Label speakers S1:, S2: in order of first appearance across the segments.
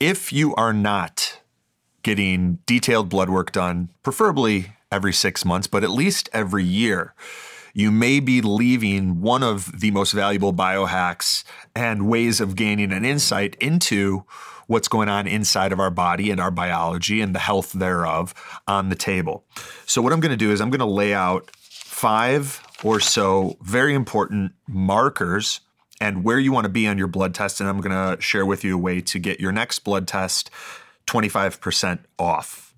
S1: if you are not getting detailed blood work done, preferably every six months, but at least every year, you may be leaving one of the most valuable biohacks and ways of gaining an insight into what's going on inside of our body and our biology and the health thereof on the table. So, what I'm going to do is I'm going to lay out five or so very important markers and where you want to be on your blood test. And I'm going to share with you a way to get your next blood test 25% off.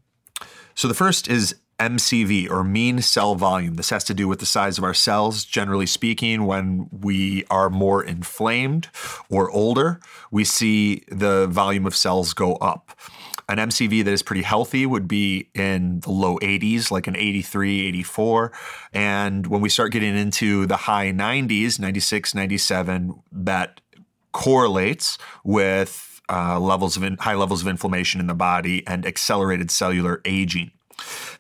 S1: So, the first is MCV or mean cell volume. This has to do with the size of our cells. Generally speaking, when we are more inflamed or older, we see the volume of cells go up. An MCV that is pretty healthy would be in the low 80s, like an 83, 84. And when we start getting into the high 90s, 96, 97, that correlates with uh, levels of in, high levels of inflammation in the body and accelerated cellular aging.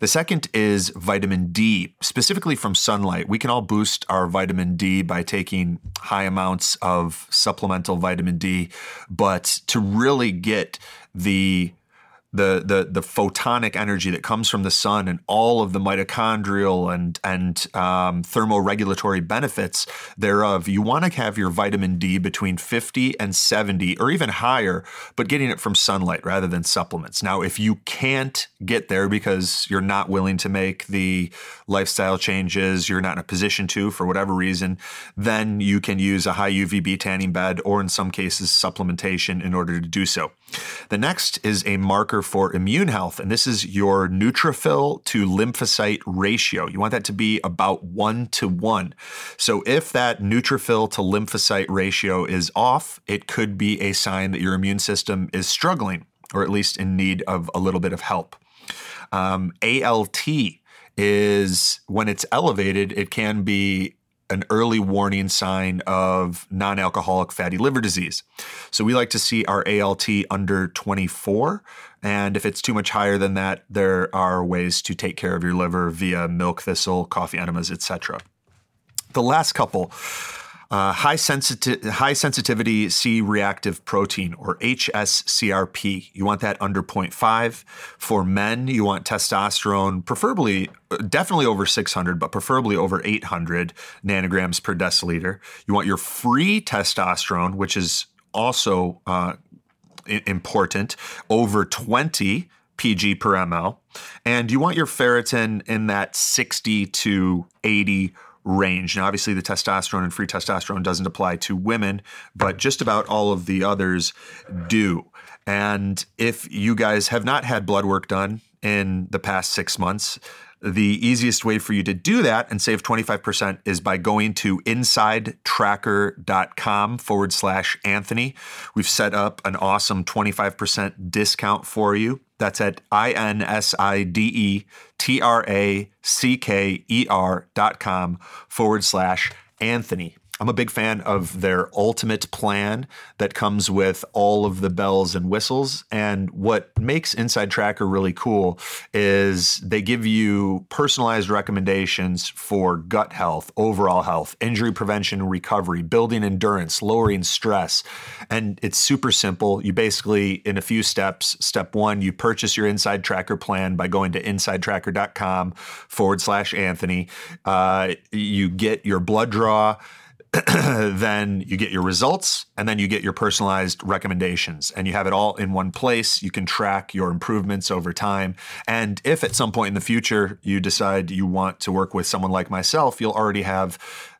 S1: The second is vitamin D, specifically from sunlight. We can all boost our vitamin D by taking high amounts of supplemental vitamin D, but to really get the the the the photonic energy that comes from the sun and all of the mitochondrial and and um, thermoregulatory benefits thereof. You want to have your vitamin D between 50 and 70 or even higher, but getting it from sunlight rather than supplements. Now, if you can't get there because you're not willing to make the lifestyle changes, you're not in a position to for whatever reason, then you can use a high UVB tanning bed or in some cases supplementation in order to do so. The next is a marker for immune health, and this is your neutrophil to lymphocyte ratio. You want that to be about one to one. So if that neutrophil to lymphocyte ratio is off, it could be a sign that your immune system is struggling, or at least in need of a little bit of help. Um, ALT is when it's elevated, it can be an early warning sign of non alcoholic fatty liver disease. So we like to see our ALT under 24. And if it's too much higher than that, there are ways to take care of your liver via milk thistle, coffee enemas, etc. The last couple uh, high, sensiti- high sensitivity C reactive protein or HSCRP. You want that under 0.5. For men, you want testosterone, preferably, definitely over 600, but preferably over 800 nanograms per deciliter. You want your free testosterone, which is also uh, important, over 20 pg per ml. And you want your ferritin in that 60 to 80 range. Now, obviously, the testosterone and free testosterone doesn't apply to women, but just about all of the others do. And if you guys have not had blood work done in the past six months, the easiest way for you to do that and save 25% is by going to insidetracker.com forward slash Anthony. We've set up an awesome 25% discount for you. That's at I N S I D E T R A C K E R dot com forward slash Anthony. I'm a big fan of their ultimate plan that comes with all of the bells and whistles. And what makes Inside Tracker really cool is they give you personalized recommendations for gut health, overall health, injury prevention recovery, building endurance, lowering stress. And it's super simple. You basically, in a few steps, step one, you purchase your Inside Tracker plan by going to insidetracker.com forward slash Anthony. Uh, you get your blood draw. then you get your results and then you get your personalized recommendations and you have it all in one place. You can track your improvements over time. And if at some point in the future you decide you want to work with someone like myself, you'll already have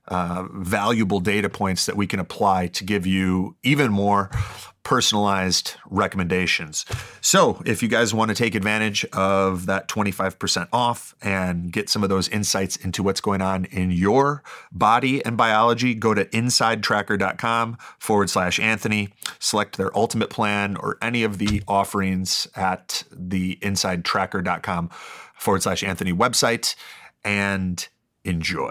S1: uh, valuable data points that we can apply to give you even more personalized recommendations. So, if you guys want to take advantage of that 25% off and get some of those insights into what's going on in your body and biology, go to insidetracker.com forward slash Anthony, select their ultimate plan or any of the offerings at the insidetracker.com forward slash Anthony website and enjoy.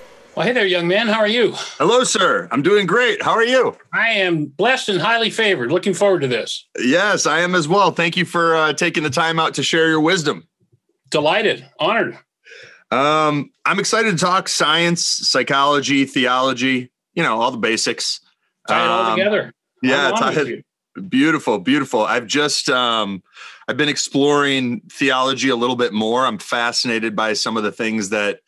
S2: Well, hey there, young man. How are you?
S1: Hello, sir. I'm doing great. How are you?
S2: I am blessed and highly favored. Looking forward to this.
S1: Yes, I am as well. Thank you for uh, taking the time out to share your wisdom.
S2: Delighted, honored.
S1: Um, I'm excited to talk science, psychology, theology, you know, all the basics.
S2: Tie it all
S1: Um,
S2: together.
S1: Yeah, tie it- beautiful, beautiful. I've just um I've been exploring theology a little bit more. I'm fascinated by some of the things that,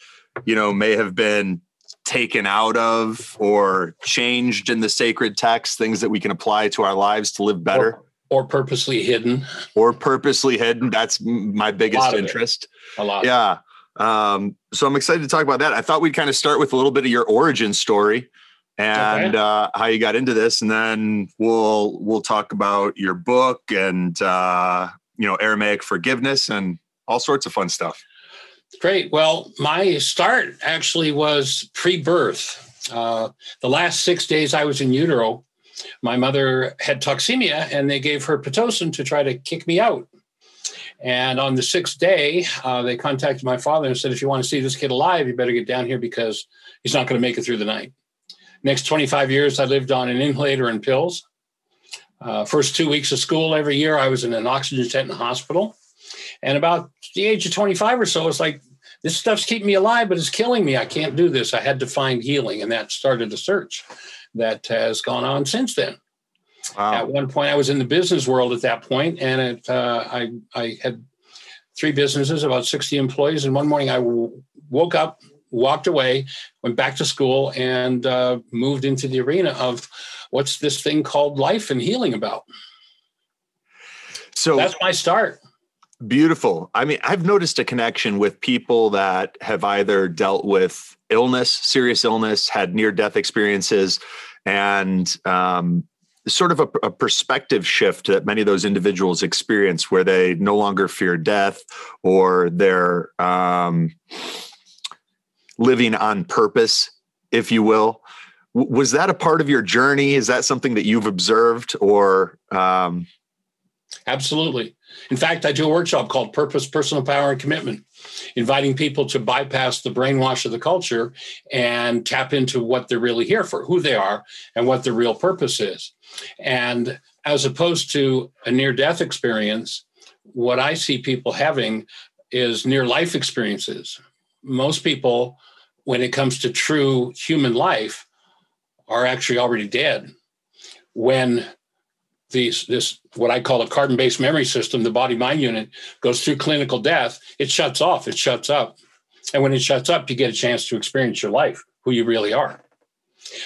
S1: you know, may have been taken out of or changed in the sacred text, things that we can apply to our lives to live better
S2: Or purposely hidden.
S1: or purposely hidden. That's my biggest
S2: lot of it.
S1: interest.
S2: A lot.
S1: Yeah. Um, so I'm excited to talk about that. I thought we'd kind of start with a little bit of your origin story and
S2: Okay.
S1: uh, how you got into this, and then we'll we'll talk about your book and uh, you know Aramaic forgiveness and all sorts of fun stuff.
S2: Great. Well, my start actually was pre birth. Uh, the last six days I was in utero, my mother had toxemia and they gave her Pitocin to try to kick me out. And on the sixth day, uh, they contacted my father and said, if you want to see this kid alive, you better get down here because he's not going to make it through the night. Next 25 years, I lived on an inhalator and pills. Uh, first two weeks of school every year, I was in an oxygen tent in the hospital. And about the age of 25 or so, it's like, this stuff's keeping me alive, but it's killing me. I can't do this. I had to find healing. And that started a search that has gone on since then.
S1: Wow.
S2: At one point, I was in the business world at that point, and it, uh, I, I had three businesses, about 60 employees. And one morning, I w- woke up, walked away, went back to school, and uh, moved into the arena of what's this thing called life and healing about.
S1: So
S2: That's my start.
S1: Beautiful. I mean, I've noticed a connection with people that have either dealt with illness, serious illness, had near death experiences, and um, sort of a, a perspective shift that many of those individuals experience where they no longer fear death or they're um, living on purpose, if you will. W- Was that a part of your journey? Is that something that you've observed or? Um,
S2: Absolutely. In fact, I do a workshop called Purpose, Personal Power, and Commitment, inviting people to bypass the brainwash of the culture and tap into what they're really here for, who they are, and what their real purpose is. And as opposed to a near death experience, what I see people having is near life experiences. Most people, when it comes to true human life, are actually already dead. When these this what I call a carbon-based memory system, the body mind unit goes through clinical death, it shuts off, it shuts up. And when it shuts up, you get a chance to experience your life, who you really are.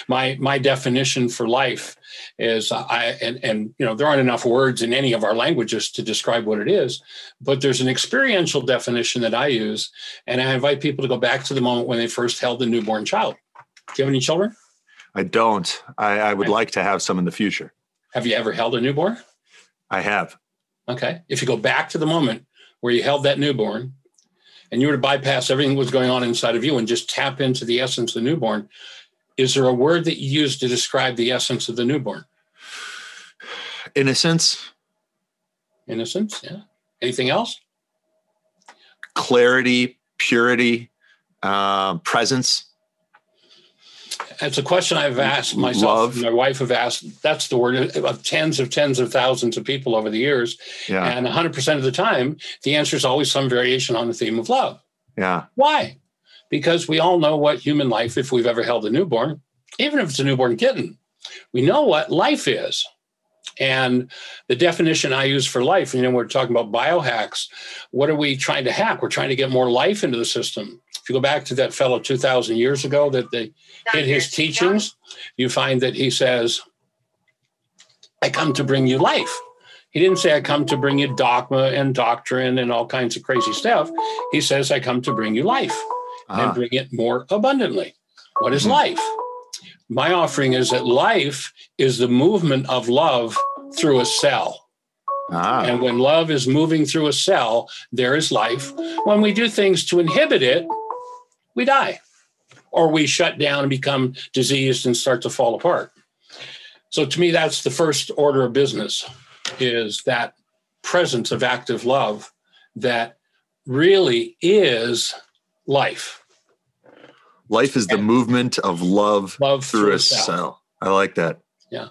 S2: My my definition for life is I and and you know there aren't enough words in any of our languages to describe what it is, but there's an experiential definition that I use, and I invite people to go back to the moment when they first held a newborn child. Do you have any children?
S1: I don't. I, I would like to have some in the future.
S2: Have you ever held a newborn?
S1: I have.
S2: Okay. If you go back to the moment where you held that newborn and you were to bypass everything that was going on inside of you and just tap into the essence of the newborn, is there a word that you use to describe the essence of the newborn?
S1: Innocence,
S2: Innocence? Yeah. Anything else?
S1: clarity, purity, um, presence.
S2: It's a question I've asked myself. My wife have asked. That's the word of tens of tens of thousands of people over the years,
S1: Yeah.
S2: and 100% of the time, the answer is always some variation on the theme of love.
S1: Yeah.
S2: Why? Because we all know what human life, if we've ever held a newborn, even if it's a newborn kitten, we know what life is. And the definition I use for life, you know, we're talking about biohacks. What are we trying to hack? We're trying to get more life into the system. If you go back to that fellow 2,000 years ago that they hid his teachings, you find that he says, I come to bring you life. He didn't say, I come to bring you dogma and doctrine and all kinds of crazy stuff. He says, I come to bring you life
S1: Ah.
S2: and bring it more abundantly. What is
S1: Mhm.
S2: life? My offering is that life is the movement of love through a cell.
S1: Ah.
S2: And when love is moving through a cell, there is life. When we do things to inhibit it, we die or we shut down and become diseased and start to fall apart. So to me, that's the first order of business is that presence of active love that really is life.
S1: Life is the movement of love,
S2: Love
S1: through,
S2: through
S1: a
S2: cell.
S1: cell. I like that.
S2: Yeah.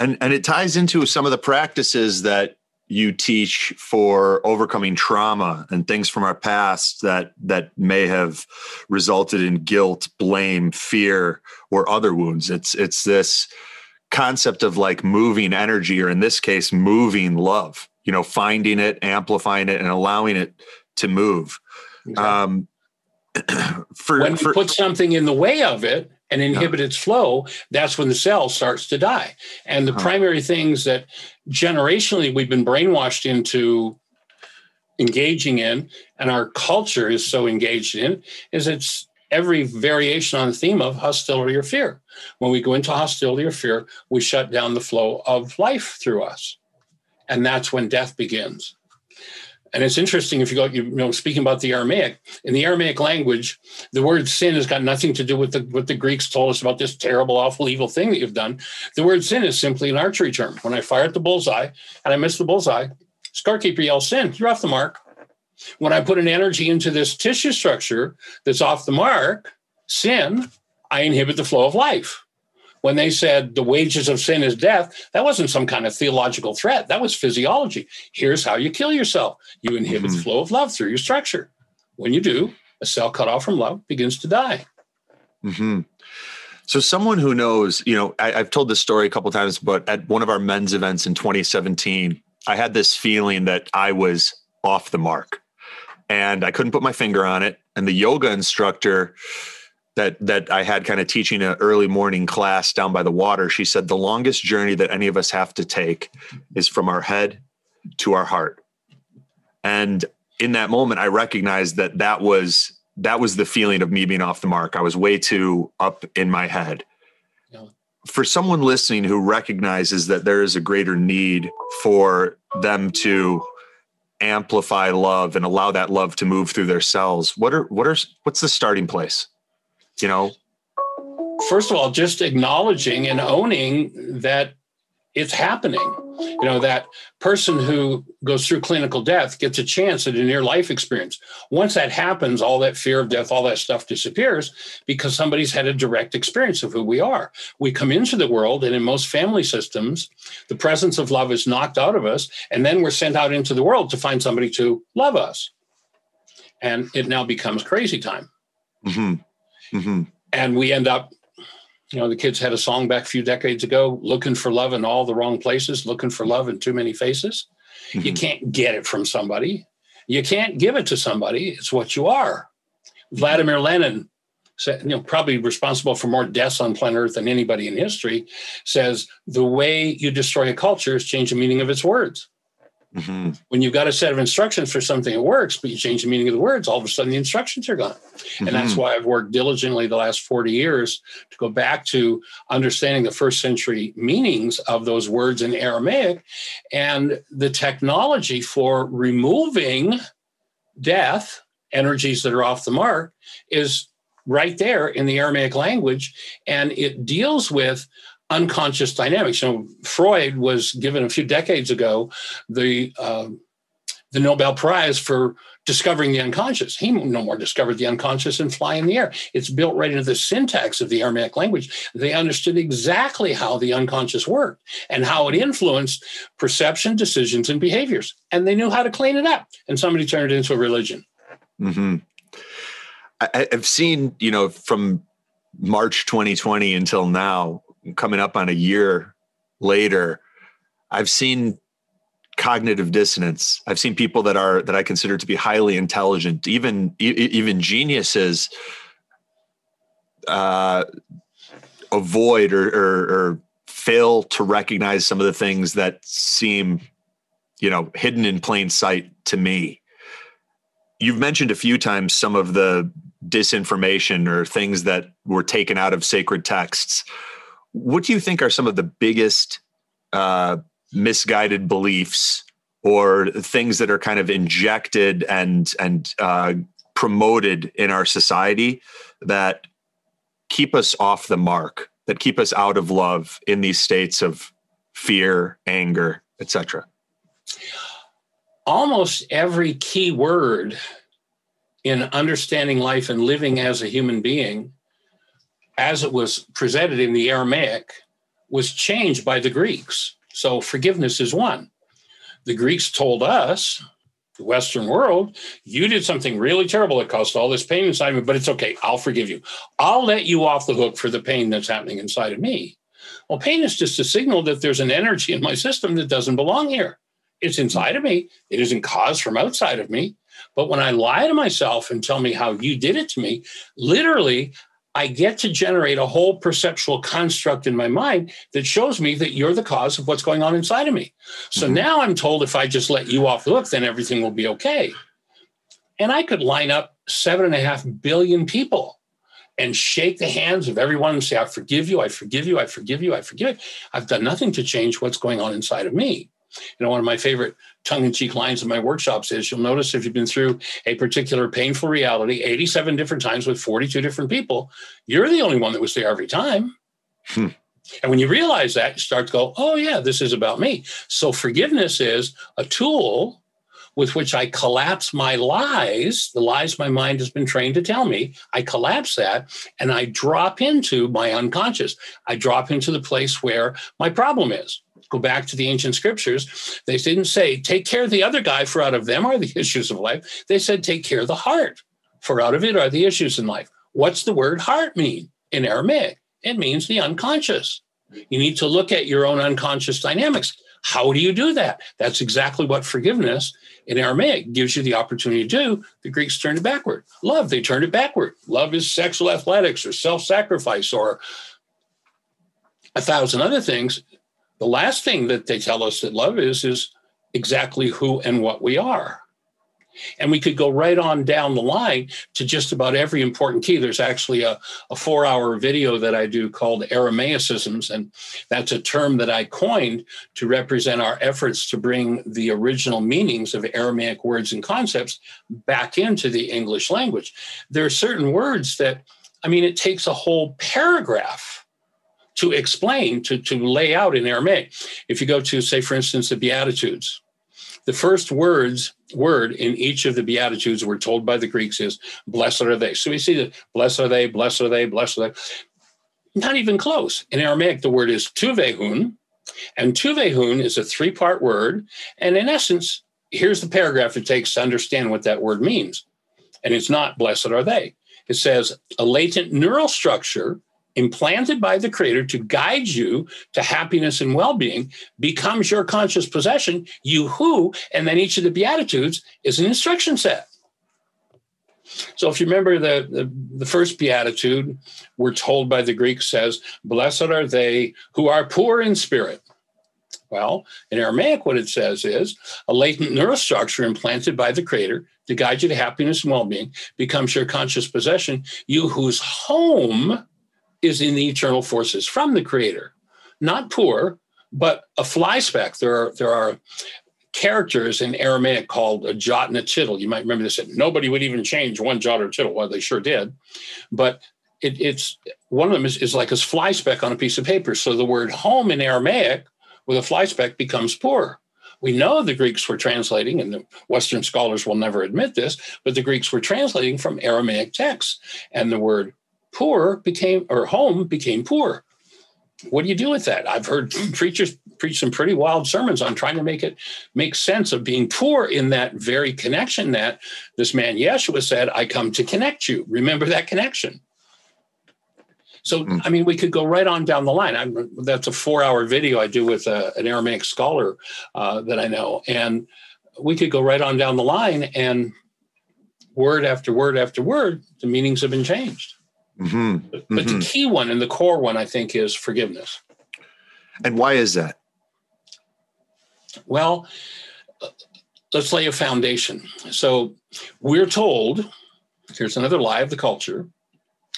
S1: And and it ties into some of the practices that you teach for overcoming trauma and things from our past that that may have resulted in guilt, blame, fear, or other wounds. It's it's this concept of like moving energy, or in this case, moving love. You know, finding it, amplifying it, and allowing it to move. Um, for,
S2: when
S1: for
S2: put something in the way of it and inhibit its flow, that's when the cell starts to die. And the
S1: Huh.
S2: primary things that generationally we've been brainwashed into engaging in, and our culture is so engaged in, is it's every variation on the theme of hostility or fear. When we go into hostility or fear, we shut down the flow of life through us. And that's when death begins. And it's interesting if you go, you know, speaking about the Aramaic, in the Aramaic language, the word sin has got nothing to do with the what the Greeks told us about this terrible, awful, evil thing that you've done. The word sin is simply an archery term. When I fire at the bullseye and I miss the bullseye, scorekeeper yells sin, you're off the mark. When I put an energy into this tissue structure that's off the mark, sin, I inhibit the flow of life. When they said the wages of sin is death, that wasn't some kind of theological threat. That was physiology. Here's how you kill yourself you inhibit the flow of love through your structure. When you do, a cell cut off from love begins to die.
S1: hmm So, someone who knows, you know, I, I've told this story a couple times, but at one of our men's events in 2017, I had this feeling that I was off the mark, and I couldn't put my finger on it. And the yoga instructor that that I had kind of teaching an early morning class down by the water, she said the longest journey that any of us have to take is from our head to our heart. And in that moment, I recognized that that was that was the feeling of me being off the mark. I was way too up in my head.
S2: Yeah.
S1: For someone listening who recognizes that there is a greater need for them to amplify love and allow that love to move through their cells, what are what are what's the starting place? You know,
S2: First of all, just acknowledging and owning that it's happening. You know, that person who goes through clinical death gets a chance at a near life experience. Once that happens, all that fear of death, all that stuff disappears because somebody's had a direct experience of who we are. We come into the world, and in most family systems, the presence of love is knocked out of us, and then we're sent out into the world to find somebody to love us. And it now becomes crazy time
S1: hmm hmm
S2: and we end up you know the kids had a song back a few decades ago looking for love in all the wrong places looking for love in too many faces. You
S1: Mhm.
S2: can't get it from somebody. You can't give it to somebody. It's what you are. Vladimir lenin said you know probably responsible for more deaths on planet earth than anybody in history says the way you destroy a culture is change the meaning of its words
S1: hmm
S2: when you've got a set of instructions for something that works, but you change the meaning of the words, all of a sudden the instructions are gone. And that's why I've worked diligently the last 40 years to go back to understanding the first century meanings of those words in Aramaic and the technology for removing death, energies that are off the mark, is right there in the Aramaic language. And it deals with unconscious dynamics. You know, Freud was given a few decades ago the um, the Nobel Prize for discovering the unconscious. He no more discovered the unconscious and fly in the air. It's built right into the syntax of the Aramaic language. They understood exactly how the unconscious worked and how it influenced perception, decisions, and behaviors. And they knew how to clean it up. And somebody turned it into a religion.
S1: hmm I, I've seen, you know, from March 2020 until now, coming up on a year later, I've seen cognitive dissonance. I've seen people that are that I consider to be highly intelligent, even even geniuses, uh, avoid or, or, or fail to recognize some of the things that seem, you know, hidden in plain sight to me you've mentioned a few times some of the disinformation or things that were taken out of sacred texts. What do you think are some of the biggest uh, misguided beliefs or things that are kind of injected and and uh, promoted in our society that keep us off the mark, that keep us out of love in these states of fear, anger, etc.
S2: Almost every key word in understanding life and living as a human being, as it was presented in the Aramaic, was changed by the Greeks. So forgiveness is one. The Greeks told us, the Western world, you did something really terrible that caused all this pain inside me, but it's okay. I'll forgive you. I'll let you off the hook for the pain that's happening inside of me. Well, pain is just a signal that there's an energy in my system that doesn't belong here. It's inside of me. It isn't caused from outside of me. But when I lie to myself and tell me how you did it to me, literally, I get to generate a whole perceptual construct in my mind that shows me that you're the cause of what's going on inside of me. So mm-hmm. now I'm told if I just let you off the hook, then everything will be okay. And I could line up seven and a half billion people and shake the hands of everyone and say, I forgive you, I forgive you, I forgive you, I forgive you. I've done nothing to change what's going on inside of me. You know, one of my favorite tongue in cheek lines in my workshops is you'll notice if you've been through a particular painful reality 87 different times with 42 different people, you're the only one that was there every time. Hmm. And when you realize that, you start to go, oh, yeah, this is about me. So forgiveness is a tool with which I collapse my lies, the lies my mind has been trained to tell me. I collapse that and I drop into my unconscious. I drop into the place where my problem is go back to the ancient scriptures, they didn't say, take care of the other guy, for out of them are the issues of life. They said, take care of the heart, for out of it are the issues in life. What's the word heart mean in Aramaic? It means the unconscious. You need to look at your own unconscious dynamics. How do you do that? That's exactly what forgiveness in Aramaic gives you the opportunity to do. The Greeks turned it backward. Love, they turned it backward. Love is sexual athletics or self sacrifice or a thousand other things. The last thing that they tell us that love is, is exactly who and what we are. And we could go right on down the line to just about every important key. There's actually a, a four hour video that I do called Aramaicisms. And that's a term that I coined to represent our efforts to bring the original meanings of Aramaic words and concepts back into the English language. There are certain words that, I mean, it takes a whole paragraph to explain, to, to lay out in Aramaic. If you go to, say, for instance, the Beatitudes, the first words word in each of the beatitudes we're told by the greeks is blessed are they. So we see that blessed are they blessed are they blessed are they. Not even close. In aramaic the word is tuvehun and tuvehun is a three part word. And in essence here's the paragraph it takes to understand what that word means. And it's not blessed are they. It says a latent neural structure implanted by the creator to guide you to happiness and well-being becomes your conscious possession you who and then each of the beatitudes is an instruction set. So if you remember the, the, the, first beatitude we're told by the greek says blessed are they who are poor in spirit. Well in aramaic what it says is a latent neurostructure implanted by the creator to guide you to happiness and well-being becomes your conscious possession you whose home is in the eternal forces from the creator, not poor, but a fly speck. There are there are characters in Aramaic called a jot and a tittle. You might remember this. Nobody would even change one jot or tittle. Well, they sure did, but it, it's one of them is, is like a fly speck on a piece of paper. So the word home in Aramaic with a fly speck becomes poor. We know the Greeks were translating, and the Western scholars will never admit this, but the Greeks were translating from Aramaic texts. And the word poor became, or home became poor. What do you do with that? I've heard preachers preach some pretty wild sermons on trying to make it make sense of being poor in that very connection that this man Yeshua said, I come to connect you. Remember that connection. So, mm. I mean, we could go right on down the line. I'm, that's a four hour video I do with a, an Aramaic scholar uh, that I know. And we could go right on down the line and word after word after word, the meanings have been changed. Mm-hmm. But, but mm-hmm. the key one and the core one, I think, is forgiveness.
S3: And why is that?
S2: Well, let's lay a foundation. So we're told here's another lie of the culture,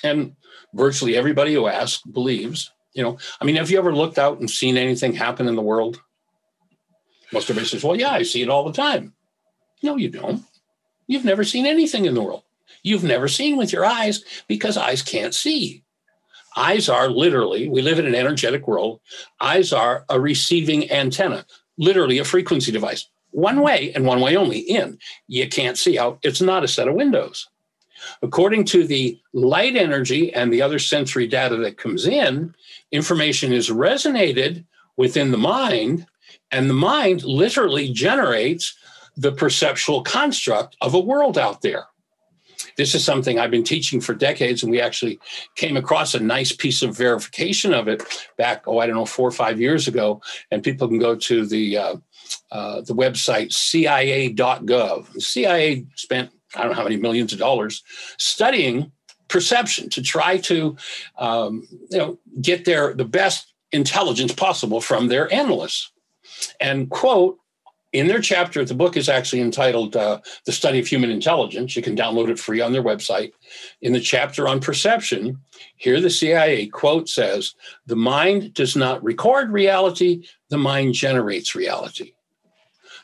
S2: and virtually everybody who asks believes. You know, I mean, have you ever looked out and seen anything happen in the world? Most everybody says, "Well, yeah, I see it all the time." No, you don't. You've never seen anything in the world you've never seen with your eyes because eyes can't see. Eyes are literally, we live in an energetic world. Eyes are a receiving antenna, literally a frequency device, one way and one way only in. You can't see out. It's not a set of windows. According to the light energy and the other sensory data that comes in, information is resonated within the mind, and the mind literally generates the perceptual construct of a world out there. This is something I've been teaching for decades, and we actually came across a nice piece of verification of it back, oh, I don't know, four or five years ago. And people can go to the uh, uh, the website CIA.gov. The CIA spent I don't know how many millions of dollars studying perception to try to um, you know get their the best intelligence possible from their analysts. And quote in their chapter, the book is actually entitled uh, The Study of Human Intelligence. You can download it free on their website. In the chapter on perception, here the CIA quote says, The mind does not record reality, the mind generates reality.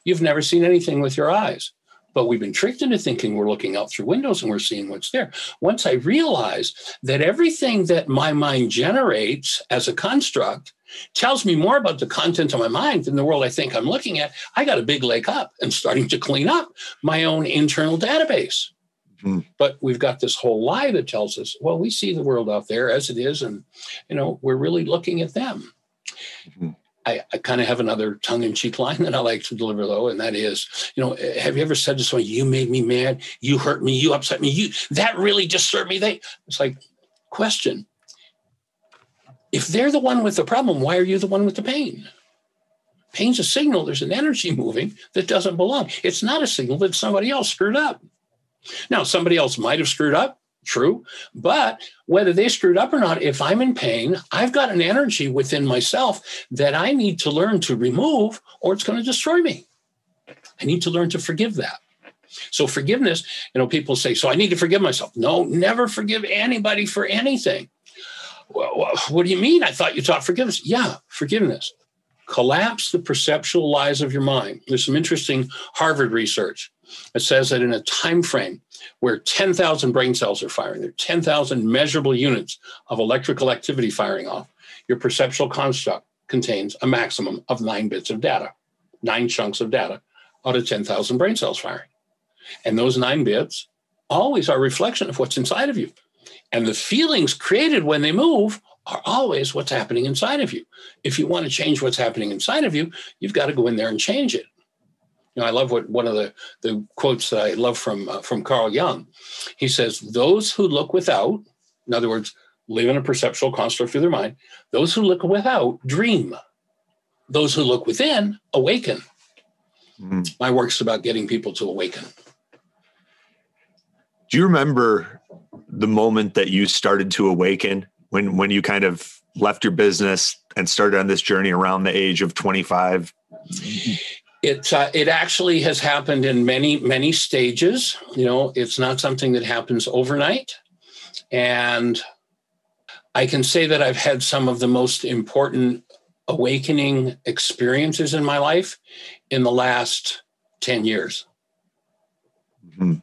S2: You've never seen anything with your eyes, but we've been tricked into thinking we're looking out through windows and we're seeing what's there. Once I realized that everything that my mind generates as a construct tells me more about the content of my mind than the world I think I'm looking at, I got a big leg up and starting to clean up my own internal database. Mm-hmm. But we've got this whole lie that tells us, well, we see the world out there as it is, and you know, we're really looking at them. Mm-hmm. I, I kind of have another tongue-in-cheek line that I like to deliver, though, and that is, you know, have you ever said to someone, "You made me mad, you hurt me, you upset me, you that really disturbed me"? They, it's like, question: if they're the one with the problem, why are you the one with the pain? Pain's a signal there's an energy moving that doesn't belong. It's not a signal that somebody else screwed up. Now, somebody else might have screwed up, true, but whether they screwed up or not, if I'm in pain, I've got an energy within myself that I need to learn to remove or it's going to destroy me. I need to learn to forgive that. So, forgiveness, you know, people say, so I need to forgive myself. No, never forgive anybody for anything well, what do you mean? I thought you taught forgiveness. Yeah, forgiveness. Collapse the perceptual lies of your mind. There's some interesting Harvard research that says that in a time frame where 10,000 brain cells are firing, there are 10,000 measurable units of electrical activity firing off, your perceptual construct contains a maximum of nine bits of data, nine chunks of data out of 10,000 brain cells firing. And those nine bits always are a reflection of what's inside of you. And the feelings created when they move are always what's happening inside of you. If you want to change what's happening inside of you, you've got to go in there and change it. You know, I love what one of the, the quotes that I love from uh, from Carl Jung. He says, "Those who look without, in other words, live in a perceptual construct through their mind. Those who look without dream. Those who look within awaken." Mm. My work's about getting people to awaken.
S3: Do you remember the moment that you started to awaken when when you kind of left your business and started on this journey around the age of 25
S2: it uh, it actually has happened in many many stages. You know it's not something that happens overnight. And i can say that i've had some of the most important awakening experiences in my life in the last 10 years. Mm-hmm.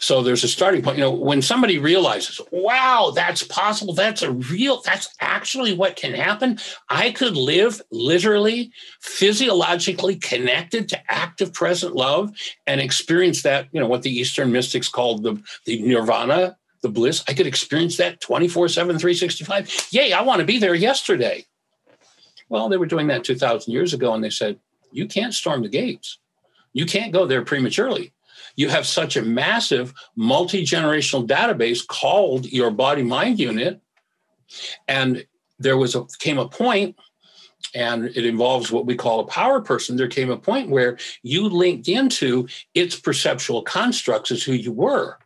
S2: So there's a starting point. You know, when somebody realizes, wow, that's possible, that's a real, that's actually what can happen. I could live literally, physiologically connected to active present love and experience that, you know, what the Eastern mystics called the, the nirvana, the bliss. I could experience that 24 7, 365. Yay, I want to be there yesterday. Well, they were doing that 2,000 years ago, and they said, you can't storm the gates. You can't go there prematurely you have such a massive multi generational database called your body mind unit. And there was a came a point, and it involves what we call a power person. There came a point where you linked into its perceptual constructs as who you were.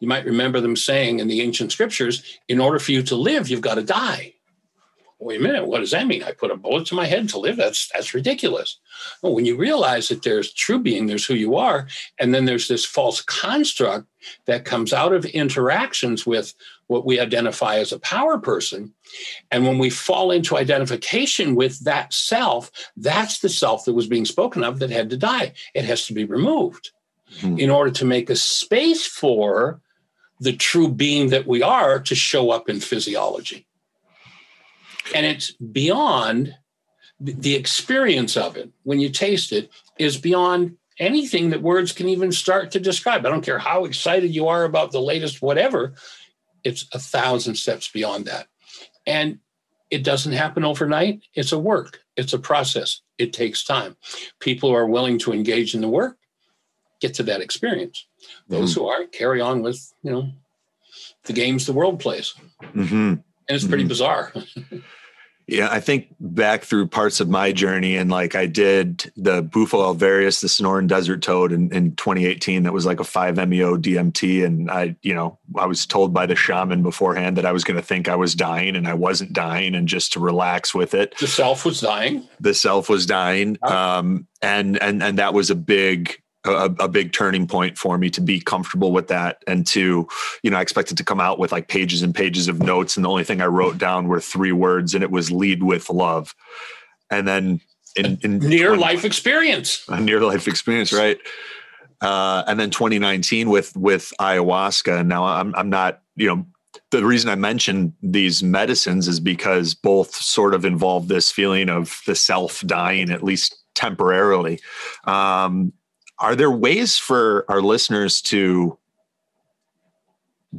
S2: You might remember them saying in the ancient scriptures, in order for you to live, you've got to die wait a minute, what does that mean? I put a bullet to my head to live? That's that's ridiculous. Well, when you realize that there's true being, there's who you are, and then there's this false construct that comes out of interactions with what we identify as a power person. And when we fall into identification with that self, that's the self that was being spoken of that had to die. It has to be removed mm-hmm. in order to make a space for the true being that we are to show up in physiology and it's beyond the experience of it when you taste it is beyond anything that words can even start to describe. I don't care how excited you are about the latest whatever, it's a thousand steps beyond that. And it doesn't happen overnight. It's a work, it's a process. It takes time. People who are willing to engage in the work get to that experience. Those mm-hmm. who aren't carry on with, you know, the games the world plays. Mm-hmm. And it's pretty mm-hmm. bizarre.
S1: Yeah, I think back through parts of my journey and like I did the Bufo alvarius, the Sonoran Desert Toad in, in 2018. That was like a 5-MeO DMT. And I, you know, I was told by the shaman beforehand that I was going to think I was dying and I wasn't dying and just to relax with it.
S2: The self was dying.
S1: The self was dying. Um, and, and, and that was a big, a, a, big turning point for me to be comfortable with that. And to you know i expected to come out with like pages and pages of notes and the only thing i wrote down were three words and it was lead with love. And then in, in
S2: near 20, life experience.
S1: A near life experience right? Uh, and then 2019 with with ayahuasca. And now i'm i'm not you know the reason I mentioned these medicines is because both sort of involve this feeling of the self dying, at least temporarily. Um, are there ways for our listeners to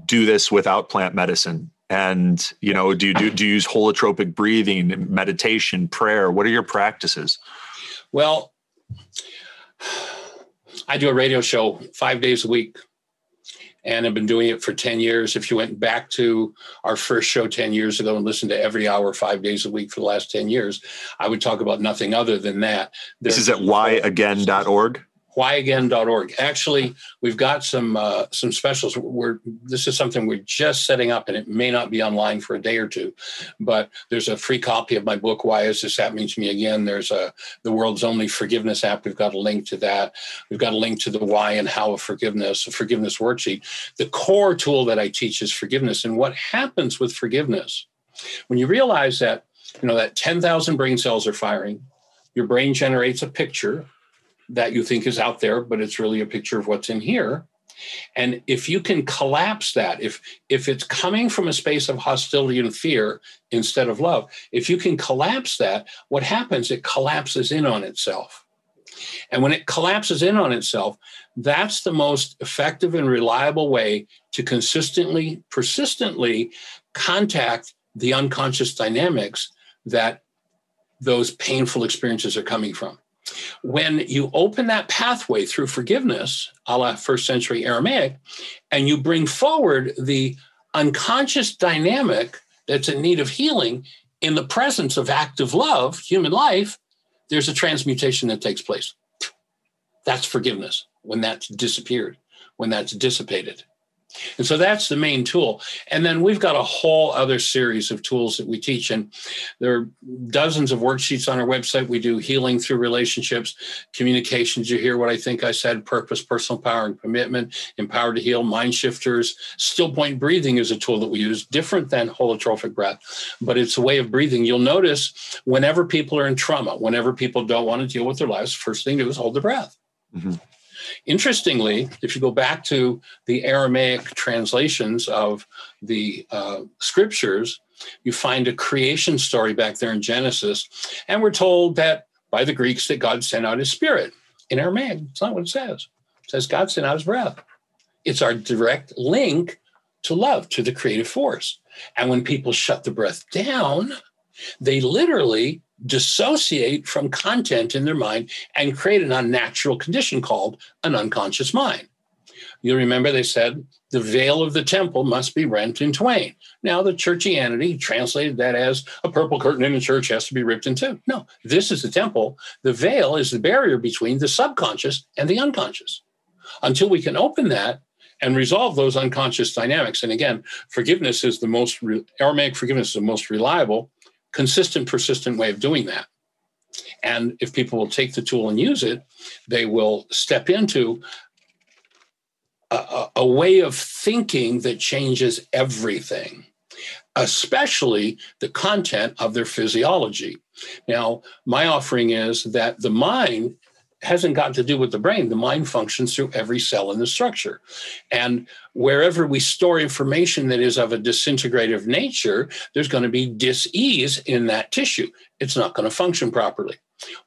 S1: do this without plant medicine? And you know, do you do, do you use holotropic breathing, meditation, prayer? What are your practices?
S2: Well, I do a radio show five days a week and I've been doing it for 10 years. If you went back to our first show 10 years ago and listened to every hour, five days a week for the last 10 years, I would talk about nothing other than that.
S1: This is at whyagain.org
S2: whyagain.org. Actually, we've got some uh, some specials. We're this is something we're just setting up, and it may not be online for a day or two. But there's a free copy of my book. Why is this happening to me again? There's a the world's only forgiveness app. We've got a link to that. We've got a link to the why and how of forgiveness, a forgiveness worksheet. The core tool that I teach is forgiveness, and what happens with forgiveness when you realize that you know that 10,000 brain cells are firing. Your brain generates a picture that you think is out there, but it's really a picture of what's in here. And if you can collapse that, if if it's coming from a space of hostility and fear instead of love, if you can collapse that, what happens? It collapses in on itself. And when it collapses in on itself, that's the most effective and reliable way to consistently, persistently contact the unconscious dynamics that those painful experiences are coming from. When you open that pathway through forgiveness, a la first century Aramaic, and you bring forward the unconscious dynamic that's in need of healing in the presence of active love, human life, there's a transmutation that takes place. That's forgiveness when that's disappeared, when that's dissipated. And so that's the main tool. And then we've got a whole other series of tools that we teach. And there are dozens of worksheets on our website. We do healing through relationships, communications. You hear what I think I said purpose, personal power, and commitment, empowered to heal, mind shifters. Still point breathing is a tool that we use, different than holotropic breath, but it's a way of breathing. You'll notice whenever people are in trauma, whenever people don't want to deal with their lives, first thing to do is hold the breath. Mm-hmm. Interestingly, if you go back to the Aramaic translations of the uh, scriptures, you find a creation story back there in Genesis, and we're told that by the Greeks that God sent out his spirit. In Aramaic, it's not what it says. It says God sent out his breath. It's our direct link to love, to the creative force. And when people shut the breath down, they literally dissociate from content in their mind and create an unnatural condition called an unconscious mind. You remember they said the veil of the temple must be rent in twain. Now, the churchianity translated that as a purple curtain in the church has to be ripped in two. No, this is the temple. The veil is the barrier between the subconscious and the unconscious. Until we can open that and resolve those unconscious dynamics. And again, forgiveness is the most, Aramaic forgiveness is the most reliable consistent, persistent way of doing that. And if people will take the tool and use it, they will step into a, a, way of thinking that changes everything, especially the content of their physiology. Now, my offering is that the mind hasn't got to do with the brain. The mind functions through every cell in the structure. And wherever we store information that is of a disintegrative nature, there's going to be dis-ease in that tissue. It's not going to function properly.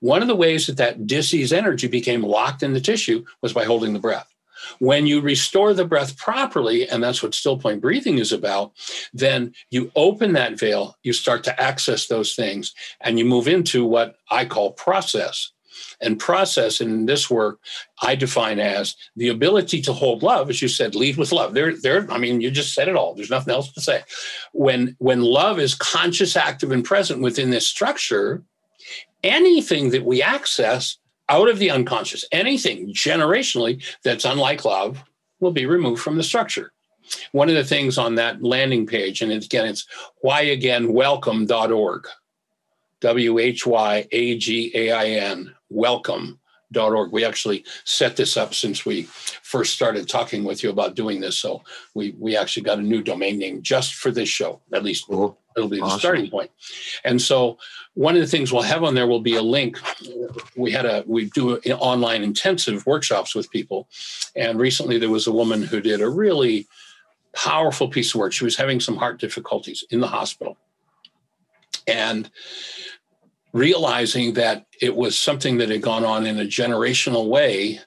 S2: One of the ways that that dis-ease energy became locked in the tissue was by holding the breath. When you restore the breath properly, and that's what still point breathing is about, then you open that veil, you start to access those things, and you move into what I call process. And process in this work, I define as the ability to hold love, as you said, lead with love. There, there, I mean, you just said it all. There's nothing else to say. When when love is conscious, active, and present within this structure, anything that we access out of the unconscious, anything generationally that's unlike love will be removed from the structure. One of the things on that landing page, and again, it's whyagainwelcome.org, W H Y A G A I N, welcome.org. We actually set this up since we first started talking with you about doing this. So we, we actually got a new domain name just for this show, at least cool. it'll be the starting point. And so one of the things we'll have on there will be a link. We had a we do online intensive workshops with people, and recently there was a woman who did a really powerful piece of work. She was having some heart difficulties in the hospital, and realizing that it was something that had gone on in a generational way,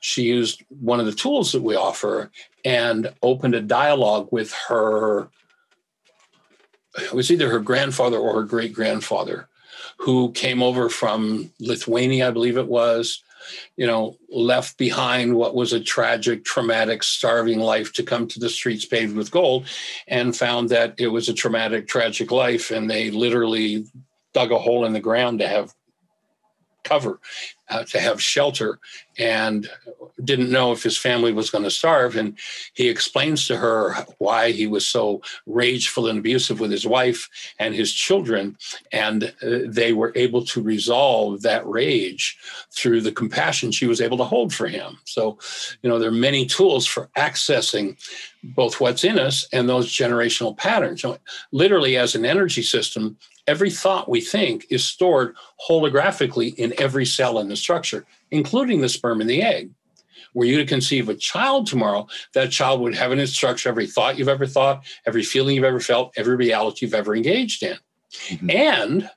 S2: she used one of the tools that we offer and opened a dialogue with her. It was either her grandfather or her great grandfather who came over from Lithuania, I believe it was, you know, left behind what was a tragic, traumatic, starving life to come to the streets paved with gold and found that it was a traumatic, tragic life. And they literally dug a hole in the ground to have cover, uh, to have shelter, and didn't know if his family was going to starve. And he explains to her why he was so rageful and abusive with his wife and his children. And uh, they were able to resolve that rage through the compassion she was able to hold for him. So, you know, there are many tools for accessing both what's in us and those generational patterns. So literally, as an energy system, every thought we think is stored holographically in every cell in the structure, including the sperm and the egg. Were you to conceive a child tomorrow, that child would have in its structure every thought you've ever thought, every feeling you've ever felt, every reality you've ever engaged in, mm-hmm. and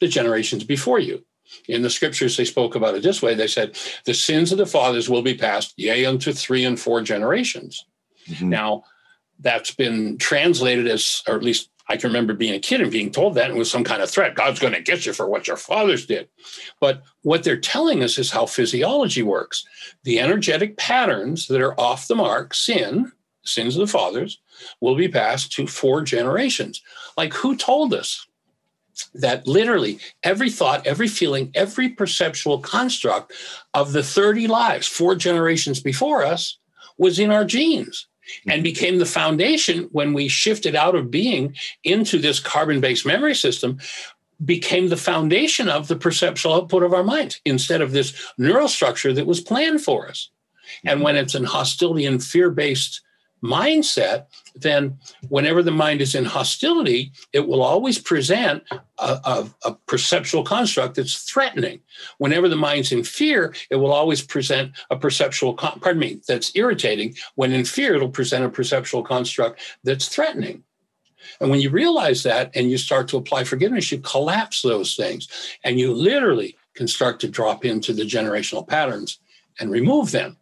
S2: the generations before you. In the scriptures, they spoke about it this way they said, The sins of the fathers will be passed, yea, unto three and four generations. Mm-hmm. Now, that's been translated as, or at least I can remember being a kid and being told that it was some kind of threat. God's going to get you for what your fathers did. But what they're telling us is how physiology works. The energetic patterns that are off the mark, sin, sins of the fathers, will be passed to four generations. Like who told us that literally every thought, every feeling, every perceptual construct of the 30 lives, four generations before us, was in our genes? And became the foundation when we shifted out of being into this carbon based memory system became the foundation of the perceptual output of our mind instead of this neural structure that was planned for us. And when it's an hostility and fear based mindset, then whenever the mind is in hostility, it will always present a, a, a, perceptual construct that's threatening. Whenever the mind's in fear, it will always present a perceptual, con- pardon me, that's irritating. When in fear, it'll present a perceptual construct that's threatening. And when you realize that and you start to apply forgiveness, you collapse those things and you literally can start to drop into the generational patterns and remove them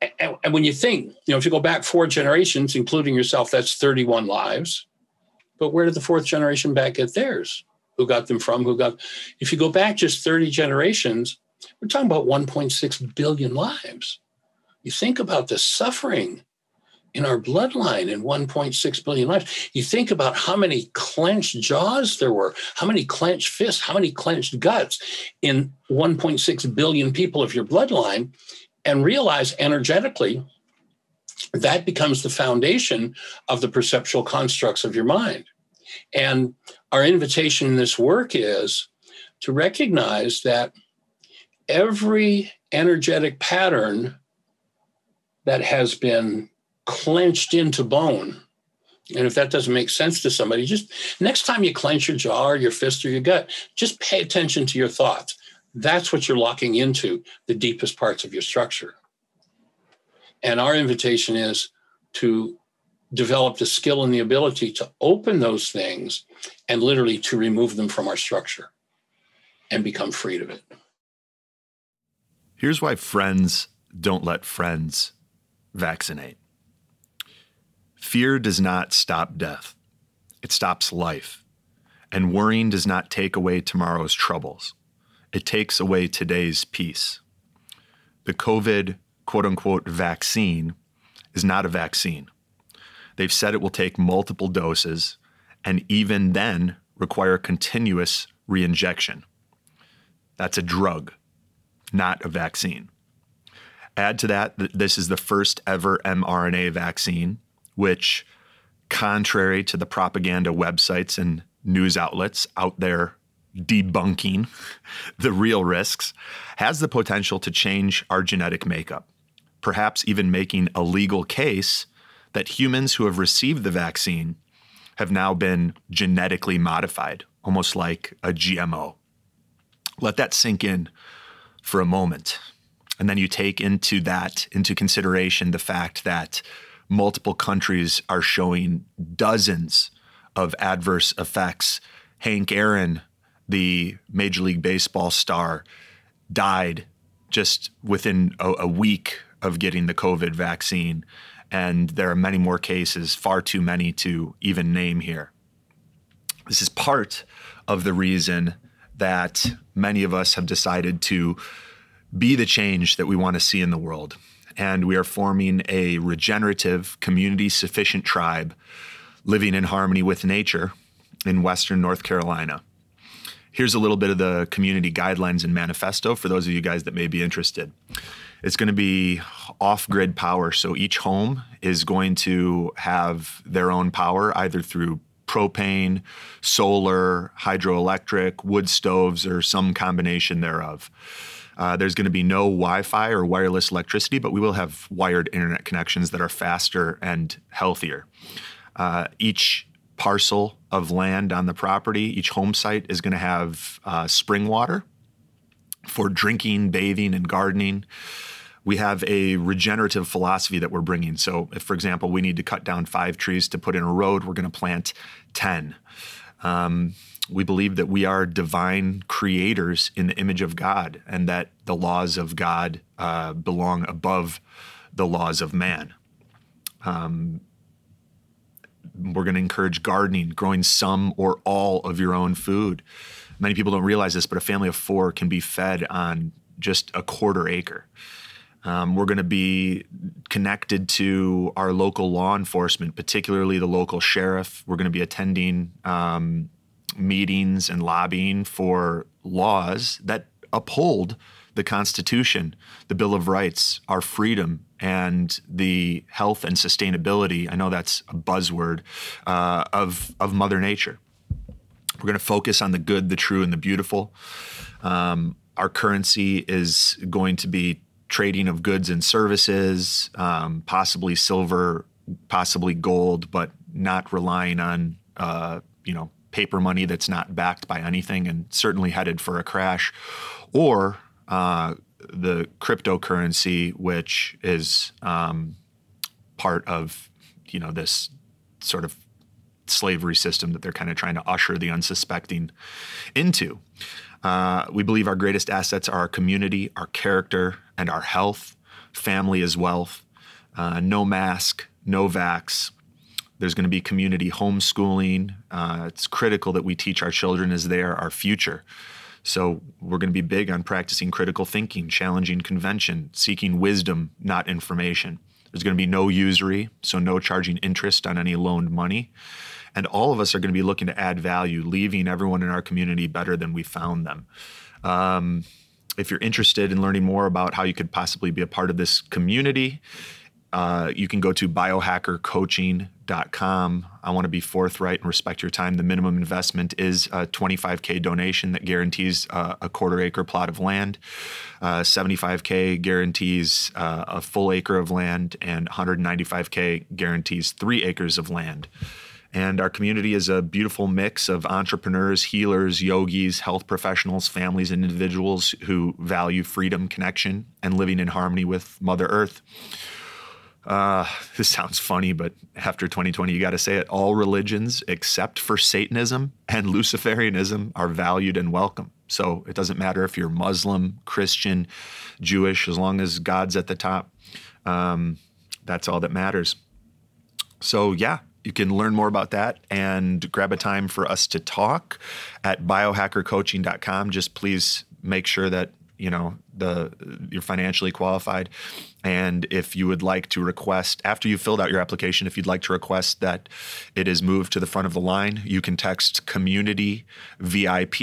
S2: and, and when you think, you know, if you go back four generations, including yourself, that's 31 lives. But where did the fourth generation back get theirs? Who got them from? Who got? If you go back just 30 generations, we're talking about 1.6 billion lives. You think about the suffering in our bloodline in 1.6 billion lives. You think about how many clenched jaws there were, how many clenched fists, how many clenched guts in 1.6 billion people of your bloodline and realize energetically that becomes the foundation of the perceptual constructs of your mind. And our invitation in this work is to recognize that every energetic pattern that has been clenched into bone. And if that doesn't make sense to somebody, just next time you clench your jaw or your fist or your gut, just pay attention to your thoughts. That's what you're locking into the deepest parts of your structure. And our invitation is to develop the skill and the ability to open those things and literally to remove them from our structure and become freed of it.
S1: Here's why friends don't let friends vaccinate. Fear does not stop death, it stops life. And worrying does not take away tomorrow's troubles, it takes away today's peace. The COVID quote unquote vaccine is not a vaccine. They've said it will take multiple doses and even then require continuous reinjection. That's a drug, not a vaccine. Add to that, this is the first ever mRNA vaccine, which, contrary to the propaganda websites and news outlets out there debunking the real risks, has the potential to change our genetic makeup, perhaps even making a legal case that humans who have received the vaccine have now been genetically modified, almost like a GMO. Let that sink in for a moment. And then you take into that into consideration the fact that multiple countries are showing dozens of adverse effects. Hank Aaron, the Major League Baseball star, died just within a, a week of getting the COVID vaccine. And there are many more cases, far too many to even name here. This is part of the reason that many of us have decided to be the change that we want to see in the world. And we are forming a regenerative, community sufficient tribe living in harmony with nature in Western North Carolina. Here's a little bit of the community guidelines and manifesto for those of you guys that may be interested. It's going to be off grid power. So each home is going to have their own power either through propane, solar, hydroelectric, wood stoves, or some combination thereof. Uh, there's going to be no Wi Fi or wireless electricity, but we will have wired internet connections that are faster and healthier. Uh, each parcel of land on the property, each home site is going to have uh, spring water for drinking, bathing, and gardening. We have a regenerative philosophy that we're bringing. So, if, for example, we need to cut down five trees to put in a road, we're going to plant 10. Um, we believe that we are divine creators in the image of God and that the laws of God uh, belong above the laws of man. Um, we're going to encourage gardening, growing some or all of your own food. Many people don't realize this, but a family of four can be fed on just a quarter acre. Um, we're going to be connected to our local law enforcement, particularly the local sheriff. We're going to be attending um, meetings and lobbying for laws that uphold the Constitution, the Bill of Rights, our freedom, and the health and sustainability. I know that's a buzzword uh, of of Mother Nature. We're going to focus on the good, the true, and the beautiful. Um, our currency is going to be trading of goods and services, um, possibly silver, possibly gold, but not relying on uh, you know paper money that's not backed by anything and certainly headed for a crash, or uh, the cryptocurrency, which is um, part of you know this sort of slavery system that they're kind of trying to usher the unsuspecting into. Uh, we believe our greatest assets are our community, our character, and our health. Family is wealth. Uh, no mask, no vax, there's going to be community homeschooling. Uh, it's critical that we teach our children as they are our future. So we're going to be big on practicing critical thinking, challenging convention, seeking wisdom, not information. There's going to be no usury, so no charging interest on any loaned money. And all of us are going to be looking to add value, leaving everyone in our community better than we found them. Um, if you're interested in learning more about how you could possibly be a part of this community, uh, you can go to biohackercoaching.com. I want to be forthright and respect your time. The minimum investment is a 25K donation that guarantees uh, a quarter acre plot of land. Uh, 75K guarantees uh, a full acre of land, and 195K guarantees three acres of land. And our community is a beautiful mix of entrepreneurs, healers, yogis, health professionals, families, and individuals who value freedom, connection, and living in harmony with Mother Earth. Uh, this sounds funny, but after 2020, you got to say it. All religions except for Satanism and Luciferianism are valued and welcome. So it doesn't matter if you're Muslim, Christian, Jewish, as long as God's at the top. Um, that's all that matters. So, yeah, you can learn more about that and grab a time for us to talk at biohackercoaching.com. Just please make sure that you know the you're financially qualified and if you would like to request after you've filled out your application if you'd like to request that it is moved to the front of the line you can text community vip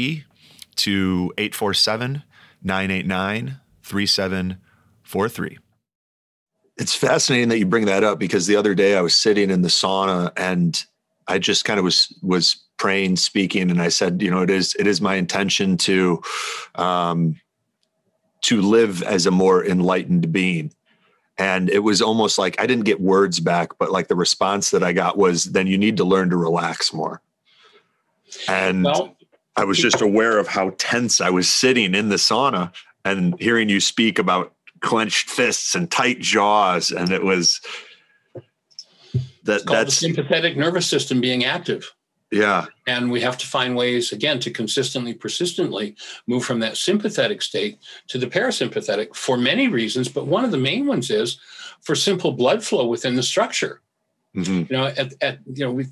S1: to 847 989 3743
S3: it's fascinating that you bring that up because the other day I was sitting in the sauna and I just kind of was was praying, speaking, and I said, you know, it is it is my intention to um, to live as a more enlightened being. And it was almost like I didn't get words back, but like the response that I got was, then you need to learn to relax more. And well, I was just aware of how tense I was sitting in the sauna and hearing you speak about clenched fists and tight jaws. And it was
S2: that that's the sympathetic nervous system being active.
S3: Yeah.
S2: And we have to find ways, again, to consistently, persistently move from that sympathetic state to the parasympathetic for many reasons. But one of the main ones is for simple blood flow within the structure. Mm-hmm. You know, at, at you know, we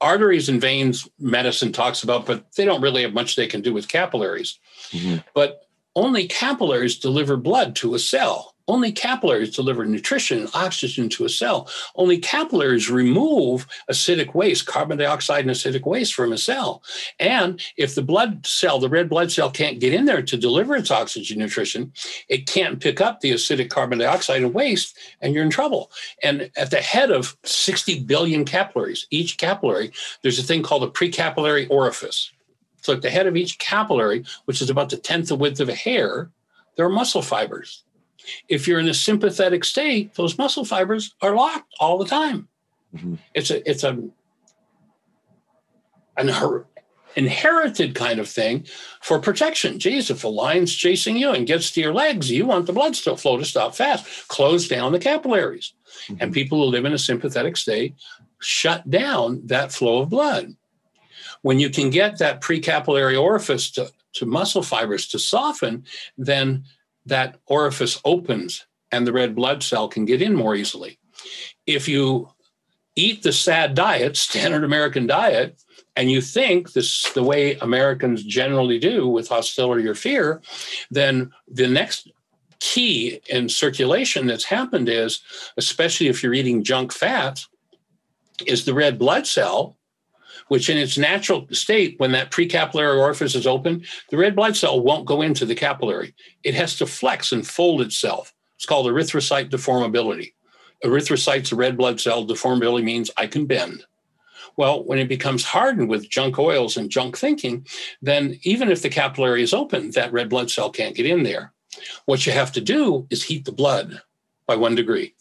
S2: arteries and veins medicine talks about, but they don't really have much they can do with capillaries. Mm-hmm. But only capillaries deliver blood to a cell. Only capillaries deliver nutrition and oxygen to a cell. Only capillaries remove acidic waste, carbon dioxide and acidic waste from a cell. And if the blood cell, the red blood cell, can't get in there to deliver its oxygen nutrition, it can't pick up the acidic carbon dioxide and waste, and you're in trouble. And at the head of 60 billion capillaries, each capillary, there's a thing called a precapillary orifice. So at the head of each capillary, which is about the tenth the width of a hair, there are muscle fibers. If you're in a sympathetic state, those muscle fibers are locked all the time. Mm-hmm. It's a it's a an her, inherited kind of thing for protection. Geez, if a lion's chasing you and gets to your legs, you want the blood still flow to stop fast. Close down the capillaries. Mm-hmm. And people who live in a sympathetic state shut down that flow of blood. When you can get that precapillary orifice to, to muscle fibers to soften, then that orifice opens and the red blood cell can get in more easily. If you eat the SAD diet, standard American diet, and you think this the way Americans generally do with hostility or fear, then the next key in circulation that's happened is, especially if you're eating junk fat, is the red blood cell which in its natural state, when that precapillary orifice is open, the red blood cell won't go into the capillary. It has to flex and fold itself. It's called erythrocyte deformability. Erythrocyte's a red blood cell. Deformability means I can bend. Well, when it becomes hardened with junk oils and junk thinking, then even if the capillary is open, that red blood cell can't get in there. What you have to do is heat the blood by one degree.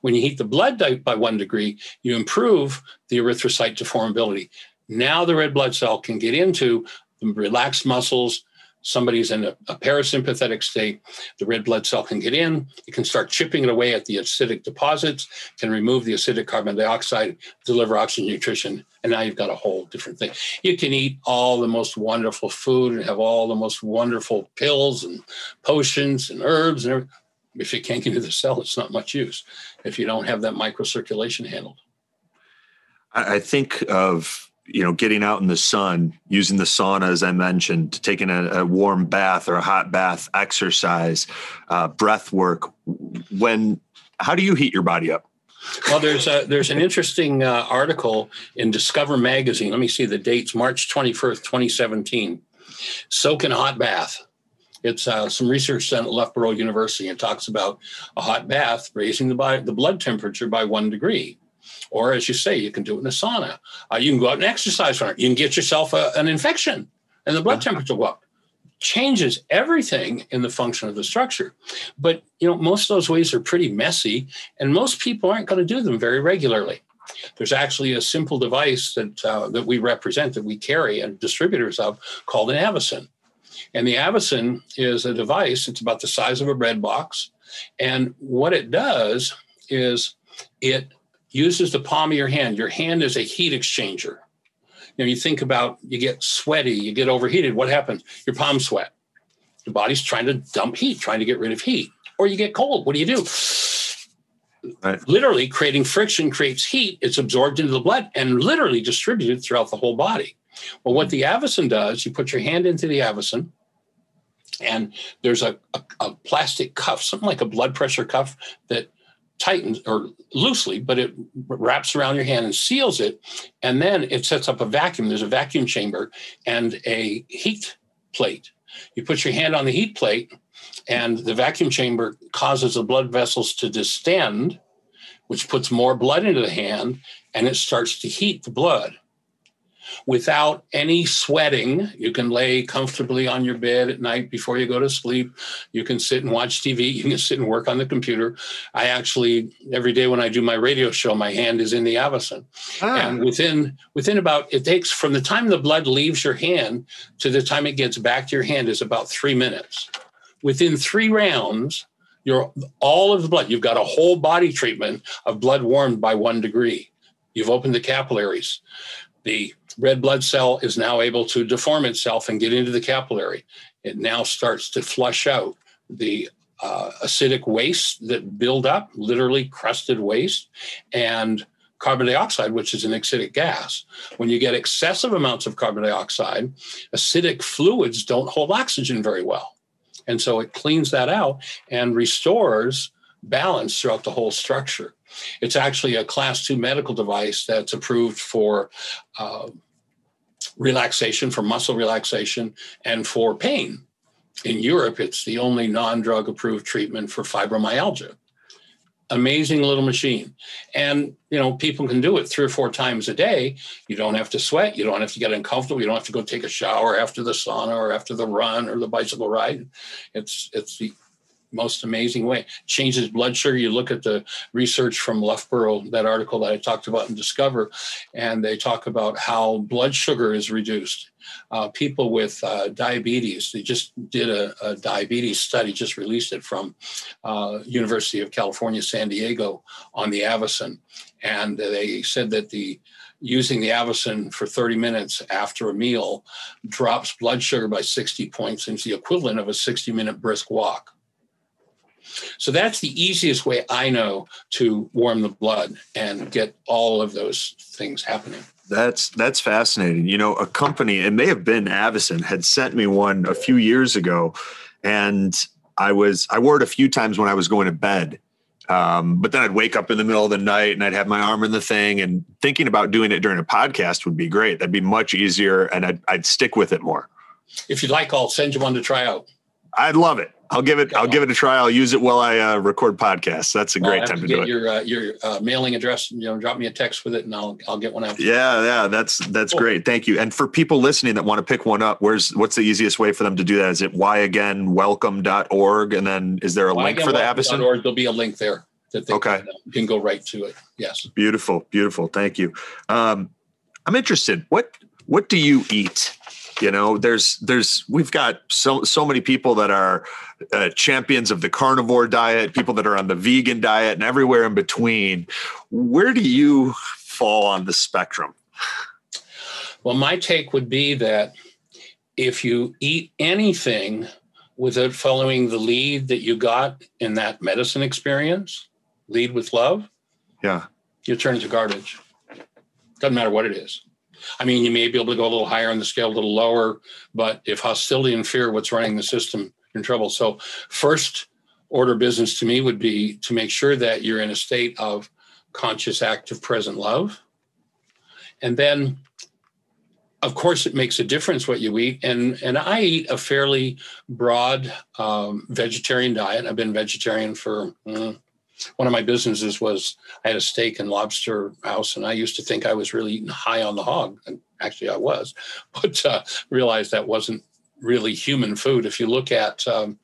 S2: When you heat the blood by one degree, you improve the erythrocyte deformability. Now the red blood cell can get into the relaxed muscles. Somebody's in a, a, parasympathetic state. The red blood cell can get in. It can start chipping it away at the acidic deposits, can remove the acidic carbon dioxide, deliver oxygen nutrition, and now you've got a whole different thing. You can eat all the most wonderful food and have all the most wonderful pills and potions and herbs and everything. If it can't get into the cell, it's not much use if you don't have that microcirculation handled.
S3: I think of you know getting out in the sun, using the sauna as I mentioned, taking a, a warm bath or a hot bath, exercise, uh, breath work. When how do you heat your body up?
S2: Well, there's a, there's an interesting uh, article in Discover magazine. Let me see the dates: March 21st, 2017. Soak in a hot bath. It's uh, some research done at Loughborough University and talks about a hot bath raising the, by, the blood temperature by one degree. Or, as you say, you can do it in a sauna. Uh, you can go out and exercise for it. You can get yourself a, an infection and the blood uh-huh. temperature will go up. Changes everything in the function of the structure. But, you know, most of those ways are pretty messy, and most people aren't going to do them very regularly. There's actually a simple device that uh, that we represent that we carry and distributors of called an Avacen. And the Avacen is a device. It's about the size of a bread box, and what it does is it uses the palm of your hand. Your hand is a heat exchanger. You know, you think about you get sweaty, you get overheated. What happens? Your palms sweat. Your body's trying to dump heat, trying to get rid of heat. Or you get cold. What do you do?
S1: Right.
S2: Literally, creating friction creates heat. It's absorbed into the blood and literally distributed throughout the whole body. Well, what the Avacen does, you put your hand into the Avacen, and there's a, a, a plastic cuff, something like a blood pressure cuff that tightens or loosely, but it wraps around your hand and seals it. And then it sets up a vacuum. There's a vacuum chamber and a heat plate. You put your hand on the heat plate, and the vacuum chamber causes the blood vessels to distend, which puts more blood into the hand and it starts to heat the blood without any sweating. You can lay comfortably on your bed at night before you go to sleep. You can sit and watch TV. You can sit and work on the computer. I actually every day when I do my radio show, my hand is in the Avacen,
S1: Ah.
S2: and within within about it takes from the time the blood leaves your hand to the time it gets back to your hand is about three minutes. Within three rounds. You're all of the blood. You've got a whole body treatment of blood warmed by one degree. You've opened the capillaries the red blood cell is now able to deform itself and get into the capillary. It now starts to flush out the uh, acidic waste that build up, literally crusted waste, and carbon dioxide, which is an acidic gas. When you get excessive amounts of carbon dioxide, acidic fluids don't hold oxygen very well. And so it cleans that out and restores balance throughout the whole structure. It's actually a class two medical device that's approved for uh, relaxation, for muscle relaxation, and for pain. In Europe, it's the only non drug approved treatment for fibromyalgia. Amazing little machine. And, you know, people can do it three or four times a day. You don't have to sweat. You don't have to get uncomfortable. You don't have to go take a shower after the sauna or after the run or the bicycle ride. It's, it's the most amazing way. Changes blood sugar. You look at the research from Loughborough, that article that I talked about in Discover, and they talk about how blood sugar is reduced. Uh, people with uh, diabetes, they just did a, a, diabetes study, just released it from uh, University of California, San Diego on the Avacen. And they said that the using the Avacen for 30 minutes after a meal drops blood sugar by 60 points and it's the equivalent of a 60 minute brisk walk. So that's the easiest way I know to warm the blood and get all of those things happening.
S1: That's that's fascinating. You know, a company, it may have been Avacen, had sent me one a few years ago, and I was I wore it a few times when I was going to bed. Um, but then I'd wake up in the middle of the night and I'd have my arm in the thing. And thinking about doing it during a podcast would be great. That'd be much easier, and I'd, I'd stick with it more.
S2: If you'd like, I'll send you one to try out.
S1: I'd love it. I'll give it. I'll give it a try. I'll use it while I uh, record podcasts. That's a great time to,
S2: to
S1: do it.
S2: Your uh, your uh, mailing address. You know, drop me a text with it, and I'll I'll get one out.
S1: Yeah, yeah, that's that's
S2: Cool.
S1: great. Thank you. And for people listening that want to pick one up, where's what's the easiest way for them to do that? Is it whyagainwelcome.org? And then is there a
S2: Well,
S1: link for the
S2: Or there'll be a link there that they
S1: Okay.
S2: can, uh, can go right to it. Yes.
S1: Beautiful, beautiful. Thank you. Um, I'm interested. What what do you eat? You know, there's there's we've got so so many people that are uh, champions of the carnivore diet, people that are on the vegan diet, and everywhere in between. Where do you fall on the spectrum?
S2: Well, my take would be that if you eat anything without following the lead that you got in that medicine experience, lead with love,
S1: Yeah,
S2: you turn into garbage. Doesn't matter what it is. I mean, you may be able to go a little higher on the scale, a little lower, but if hostility and fear, what's running the system, in trouble. So, first order business to me would be to make sure that you're in a state of conscious, active, present love. And then, of course, it makes a difference what you eat. And, and I eat a fairly broad um, vegetarian diet. I've been vegetarian for mm, one of my businesses was I had a steak and lobster house, and I used to think I was really eating high on the hog, and actually I was, but uh, realized that wasn't really human food. If you look at um,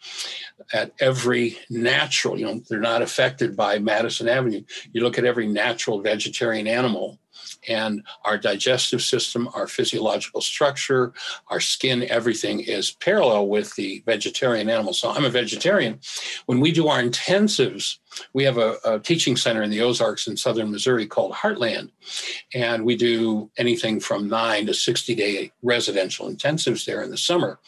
S2: at every natural, you know, they're not affected by Madison Avenue. You look at every natural vegetarian animal and our digestive system, our physiological structure, our skin, everything is parallel with the vegetarian animal. So I'm a vegetarian. When we do our intensives, we have a, a, teaching center in the Ozarks in southern Missouri called Heartland. And we do anything from nine to 60 day residential intensives there in the summer.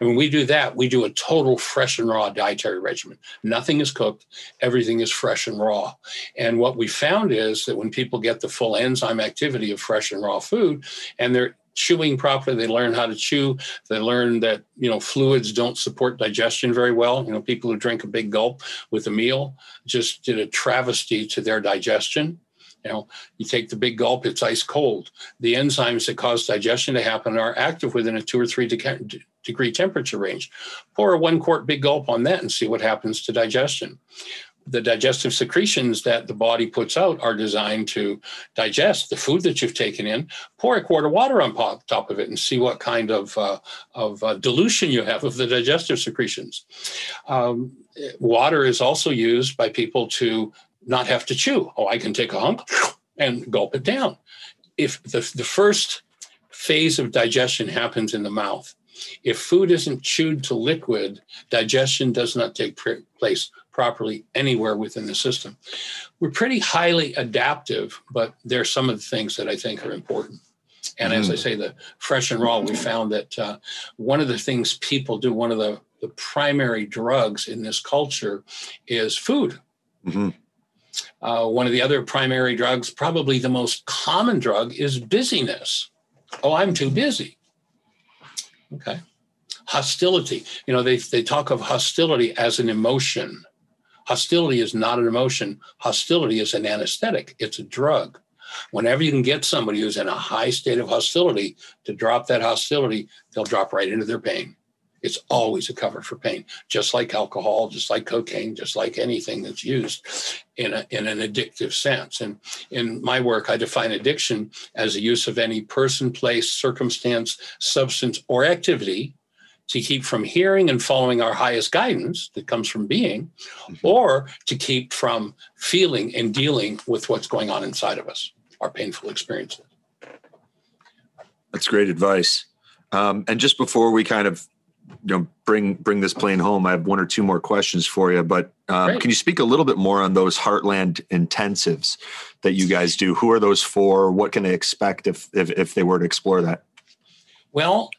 S2: And when we do that, we do a total fresh and raw dietary regimen. Nothing is cooked, everything is fresh and raw. And what we found is that when people get the full enzyme activity of fresh and raw food, and they're chewing properly. They learn how to chew. They learn that you know fluids don't support digestion very well. You know people who drink a big gulp with a meal just did a travesty to their digestion. You know you take the big gulp it's ice cold. The enzymes that cause digestion to happen are active within a two or three degree temperature range. Pour a one quart big gulp on that and see what happens to digestion the digestive secretions that the body puts out are designed to digest the food that you've taken in. Pour a quart of water on top of it and see what kind of, uh, of uh, dilution you have of the digestive secretions. Um, water is also used by people to not have to chew. Oh, I can take a hunk and gulp it down. If the, the first phase of digestion happens in the mouth, if food isn't chewed to liquid, digestion does not take place properly anywhere within the system. We're pretty highly adaptive, but there's some of the things that I think are important. And as I mm. say, the fresh and raw, we found that uh, one of the things people do, one of the, the primary drugs in this culture is food. Mm-hmm. Uh, one of the other primary drugs, probably the most common drug, is busyness. Oh, I'm too busy. Okay. Hostility. You know, they, they talk of hostility as an emotion. Hostility is not an emotion. Hostility is an anesthetic, it's a drug. Whenever you can get somebody who's in a high state of hostility to drop that hostility, they'll drop right into their pain. It's always a cover for pain, just like alcohol, just like cocaine, just like anything that's used in, a, in an addictive sense. And in my work, I define addiction as the use of any person, place, circumstance, substance, or activity to keep from hearing and following our highest guidance that comes from being, mm-hmm. or to keep from feeling and dealing with what's going on inside of us, our painful experiences.
S3: That's great advice. Um, and just before we kind of you know bring bring this plane home, I have one or two more questions for you. But um, can you speak a little bit more on those Heartland intensives that you guys do? Who are those for? What can they expect if if, if they were to explore that?
S2: Well,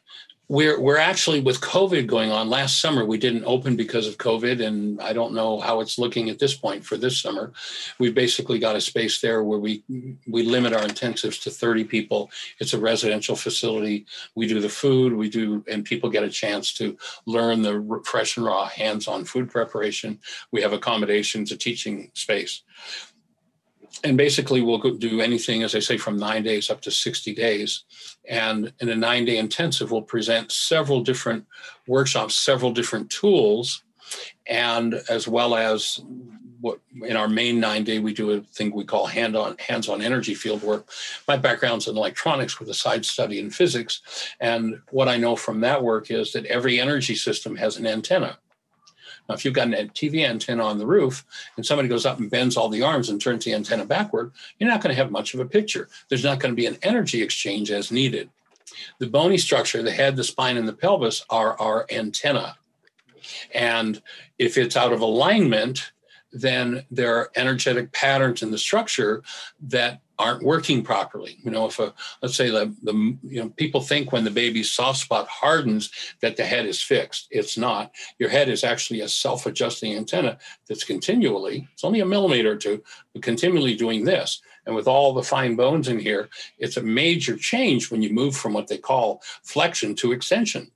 S2: we're we're actually with COVID going on. Last summer we didn't open because of COVID, and I don't know how it's looking at this point for this summer. We've basically got a space there where we we limit our intensives to 30 people. It's a residential facility. We do the food, we do, and people get a chance to learn the fresh and raw hands-on food preparation. We have accommodations, a teaching space and basically we'll do anything as i say from nine days up to 60 days. And in a nine day intensive we'll present several different workshops several different tools. And as well as what in our main nine day we do a thing we call hand on hands on energy field work. My background's in electronics with a side study in physics. And what i know from that work is that every energy system has an antenna now, if you've got a TV antenna on the roof and somebody goes up and bends all the arms and turns the antenna backward, you're not going to have much of a picture. There's not going to be an energy exchange as needed. The bony structure, the head, the spine, and the pelvis are our antenna. And if it's out of alignment, then there are energetic patterns in the structure that aren't working properly. You know, if a let's say the the you know people think when the baby's soft spot hardens that the head is fixed. It's not. Your head is actually a self-adjusting antenna that's continually, it's only a millimeter or two, but continually doing this. And with all the fine bones in here, it's a major change when you move from what they call flexion to extension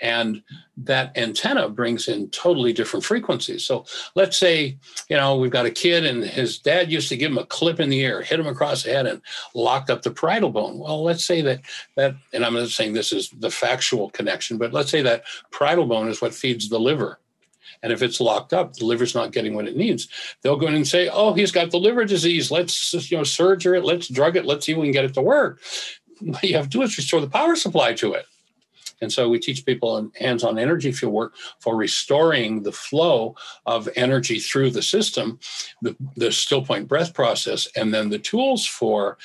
S2: and that antenna brings in totally different frequencies. So let's say, you know, we've got a kid and his dad used to give him a clip in the ear, hit him across the head and locked up the parietal bone. Well, let's say that that and I'm not saying this is the factual connection, but let's say that parietal bone is what feeds the liver. And if it's locked up, the liver's not getting what it needs. They'll go in and say, "Oh, he's got the liver disease. Let's you know surgery it. Let's drug it. Let's see if we can get it to work." What you have to do is restore the power supply to it And so we teach people hands-on energy field work for restoring the flow of energy through the system, the, the still point breath process, and then the tools for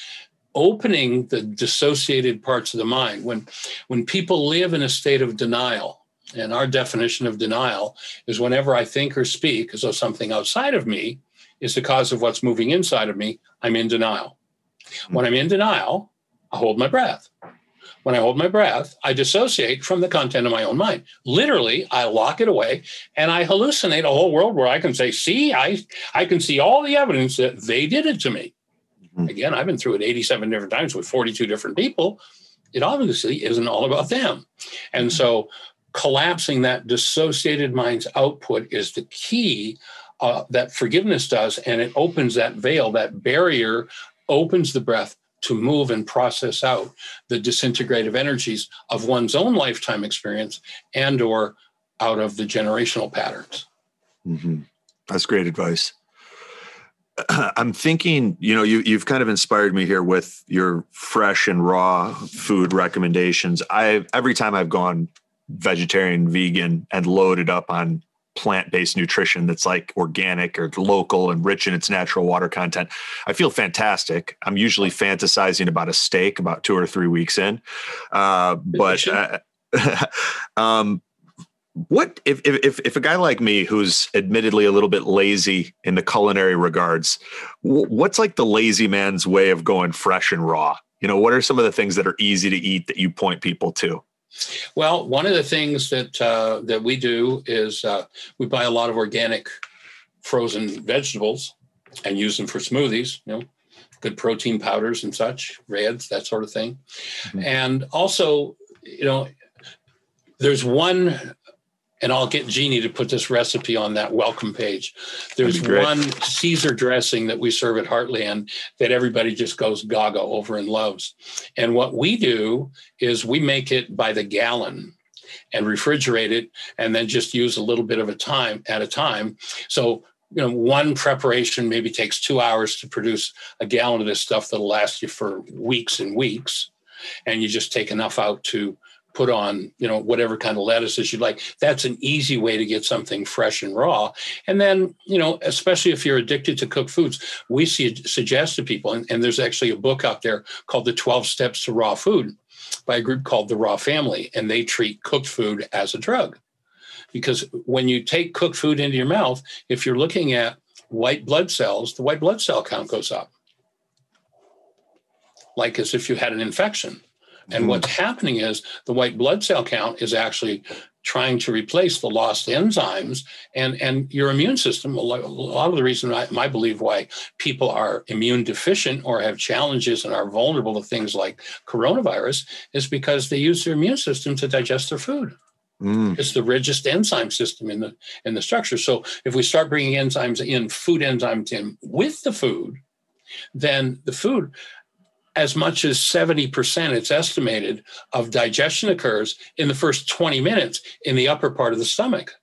S2: opening the dissociated parts of the mind. When when people live in a state of denial, and our definition of denial is whenever I think or speak as though something outside of me is the cause of what's moving inside of me, I'm in denial. Hmm. When I'm in denial, I hold my breath. When I hold my breath, I dissociate from the content of my own mind. Literally, I lock it away and I hallucinate a whole world where I can say, see, I, I can see all the evidence that they did it to me. Mm-hmm. Again, I've been through it 87 different times with 42 different people. It obviously isn't all about them. And so collapsing that dissociated mind's output is the key uh, that forgiveness does. And it opens that veil, that barrier opens the breath to move and process out the disintegrative energies of one's own lifetime experience and or out of the generational patterns.
S1: Mm-hmm. that's great advice. I'm thinking you know you, you've kind of inspired me here with your fresh and raw food recommendations. I every time i've gone vegetarian vegan and loaded up on plant-based nutrition that's like organic or local and rich in its natural water content i feel fantastic. I'm usually fantasizing about a steak about two or three weeks in uh, but uh, um, what if, if if a guy like me who's admittedly a little bit lazy in the culinary regards what's like the lazy man's way of going fresh and raw? You know what are some of the things that are easy to eat that you point people to
S2: well, one of the things that uh, that we do is uh, we buy a lot of organic frozen vegetables and use them for smoothies. You know, good protein powders and such, reds, that sort of thing. Mm-hmm. And also, you know, there's one and I'll get Jeannie to put this recipe on that welcome page. There's one Caesar dressing that we serve at Heartland that everybody just goes gaga over and loves. And what we do is we make it by the gallon and refrigerate it and then just use a little bit of a time at a time. So you know, one preparation maybe takes two hours to produce a gallon of this stuff that'll last you for weeks and weeks. And you just take enough out to put on you know whatever kind of lettuces you'd like. That's an easy way to get something fresh and raw. And then you know especially if you're addicted to cooked foods we see, suggest to people and, and there's actually a book out there called the 12 steps to raw food by a group called the raw family and they treat cooked food as a drug. Because when you take cooked food into your mouth if you're looking at white blood cells the white blood cell count goes up. Like as if you had an infection and mm what's happening is the white blood cell count is actually trying to replace the lost enzymes and and your immune system a lot of the reason I, I believe why people are immune deficient or have challenges and are vulnerable to things like coronavirus is because they use their immune system to digest their food Mm. It's the richest enzyme system in the in the structure. So if we start bringing enzymes in, food enzymes in with the food, then the food as much as 70%, it's estimated, of digestion occurs in the first 20 minutes in the upper part of the stomach.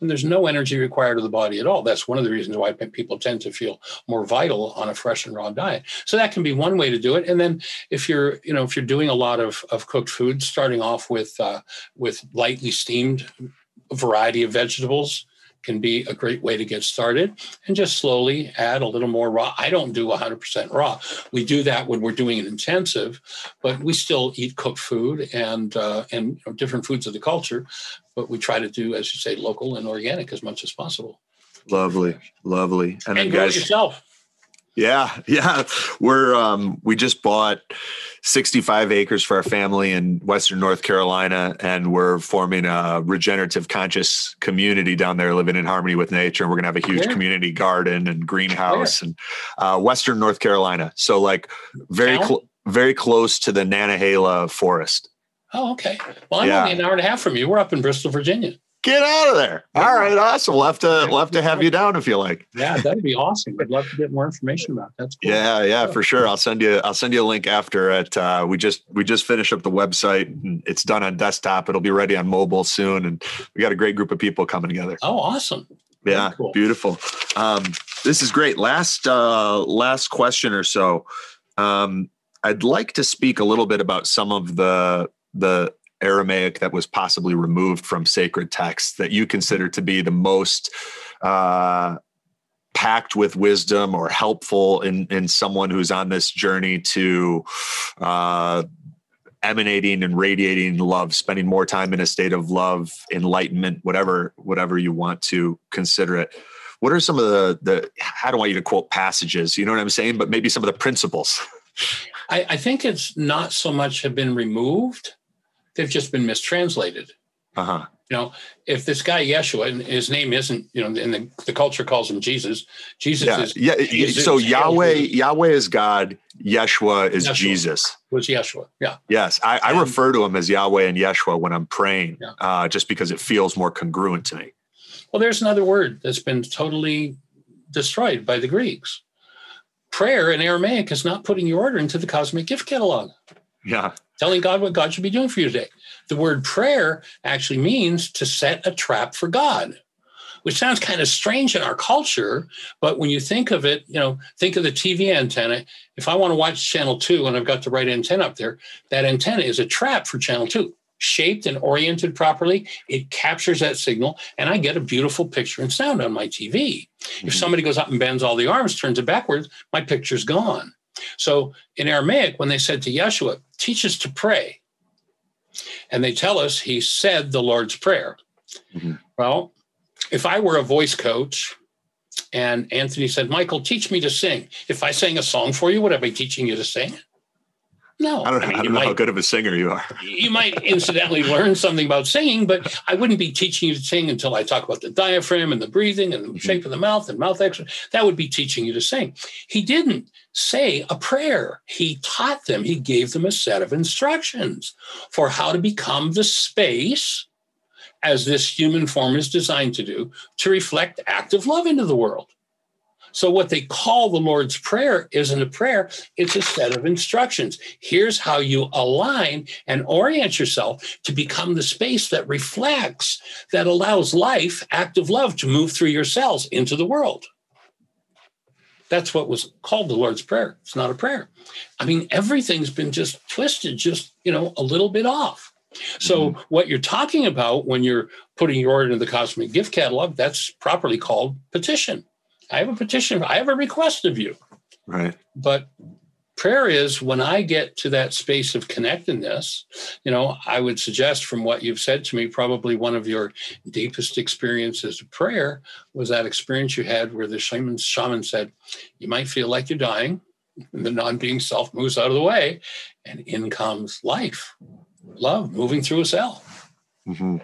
S2: And there's no energy required of the body at all. That's one of the reasons why people tend to feel more vital on a fresh and raw diet. So that can be one way to do it. And then if you're, you know, if you're doing a lot of, of cooked food, starting off with uh, with lightly steamed variety of vegetables, can be a great way to get started and just slowly add a little more raw. I don't do 100% raw. We do that when we're doing an intensive, but we still eat cooked food and uh, and you know, different foods of the culture. But we try to do, as you say, local and organic as much as possible.
S1: Lovely, lovely,
S2: and, and then guys yourself.
S1: Yeah, yeah. We're um we just bought 65 acres for our family in Western North Carolina, and we're forming a regenerative conscious community down there, living in harmony with nature. And we're gonna have a huge community garden and greenhouse and uh, Western North Carolina. So like very cl- very close to the Nantahala forest.
S2: Oh, okay. Well, I'm yeah. only an hour and a half from you. We're up in Bristol, Virginia.
S1: Get out of there. All right, awesome. We'll have to we'll have to have you down if you like.
S2: Yeah, that'd be awesome. I'd love to get more information about that. That's
S1: cool. Yeah, yeah, for sure. I'll send you I'll send you a link after it. Uh, we just we just finished up the website. It's done on desktop. It'll be ready on mobile soon, and we got a great group of people coming together.
S2: Oh, awesome.
S1: Yeah, cool. beautiful. Um, this is great. Last uh, last question or so. Um, I'd like to speak a little bit about some of the the Aramaic that was possibly removed from sacred texts that you consider to be the most uh, packed with wisdom or helpful in in someone who's on this journey to uh, emanating and radiating love, spending more time in a state of love, enlightenment, whatever whatever you want to consider it. What are some of the the I don't want you to quote passages, you know what I'm saying, but maybe some of the principles.
S2: I, I think it's not so much have been removed; they've just been mistranslated.
S1: Uh huh.
S2: You know, if this guy Yeshua, and his name isn't, you know, and the, the culture calls him Jesus. Jesus
S1: Yeah,
S2: is
S1: yeah.
S2: Jesus,
S1: So Yahweh. Yahweh is God. Yeshua is
S2: Yeshua.
S1: Jesus.
S2: was Yeshua. Yeah.
S1: Yes, I, I
S2: And-
S1: refer to him as Yahweh and Yeshua when I'm praying,
S2: Yeah.
S1: uh, just because it feels more congruent to me.
S2: Well, there's another word that's been totally destroyed by the Greeks. Prayer in Aramaic is not putting your order into the cosmic gift catalog,
S1: Yeah,
S2: telling God what God should be doing for you today. The word prayer actually means to set a trap for God, which sounds kind of strange in our culture. But when you think of it, you know, think of the TV antenna. If I want to watch channel two and I've got the right antenna up there, that antenna is a trap for channel two. Shaped and oriented properly, it captures that signal, and I get a beautiful picture and sound on my TV. If mm-hmm. somebody goes up and bends all the arms, turns it backwards, my picture's gone. So in Aramaic, when they said to Yeshua, teach us to pray, and they tell us he said the Lord's Prayer.
S1: Mhm.
S2: Well, if I were a voice coach and Anthony said, Michael, teach me to sing, if I sang a song for you, would I be teaching you to sing? No.
S1: I don't, I
S2: mean,
S1: don't
S2: you
S1: know how good of a singer you are.
S2: you might incidentally learn something about singing, but I wouldn't be teaching you to sing until I talk about the diaphragm and the breathing and the mm-hmm. shape of the mouth and mouth exercise. That would be teaching you to sing. He didn't say a prayer. He taught them, he gave them a set of instructions for how to become the space as this human form is designed to do to reflect active love into the world. So, what they call the Lord's Prayer isn't a prayer, it's a set of instructions. Here's how you align and orient yourself to become the space that reflects, that allows life, active love, to move through your cells into the world. That's what was called the Lord's Prayer. It's not a prayer. I mean, everything's been just twisted, just, you know, a little bit off. So, mm-hmm. what you're talking about when you're putting your order in the cosmic gift catalog, that's properly called petition. I have a petition, I have a request of you.
S1: Right.
S2: But prayer is when I get to that space of connectedness, you know, I would suggest from what you've said to me, probably one of your deepest experiences of prayer was that experience you had where the shaman, shaman said, You might feel like you're dying, and the non being self moves out of the way, and in comes life, love moving through a cell.
S1: hmm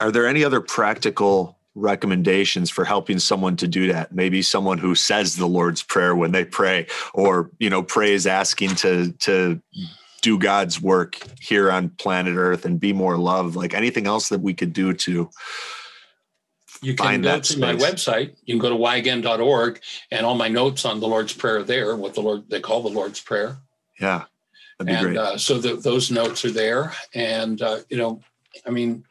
S1: Are there any other practical recommendations for helping someone to do that? Maybe someone who says the Lord's Prayer when they pray, or you know, prays asking to to do God's work here on planet Earth and be more love. Like anything else that we could do to
S2: You can
S1: Find
S2: go
S1: that
S2: to my website. You can go to whyagain.org and all my notes on the Lord's Prayer are there, what the Lord they call the Lord's Prayer.
S1: yeah, that'd be
S2: and
S1: great.
S2: uh, so the, those notes are there and uh, you know i mean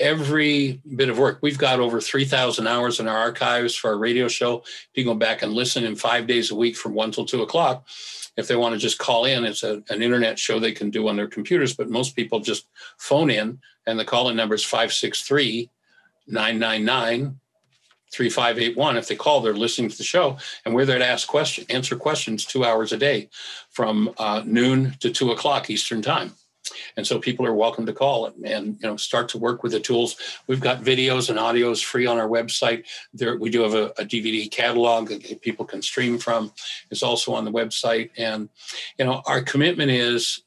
S2: every bit of work. We've got over 3000 hours in our archives for our radio show. You can go back and listen in five days a week from 1 till 2 o'clock if they want to just call in it's a, an internet show they can do on their computers but most people just phone in and the call-in number is 563 999 3581 if they call they're listening to the show and we're there to ask question answer questions two hours a day from uh, noon to two o'clock eastern time and so people are welcome to call and, and you know start to work with the tools. We've got videos and audios free on our website. There we do have a, a dvd catalog that people can stream from. It's also on the website. And you know our commitment is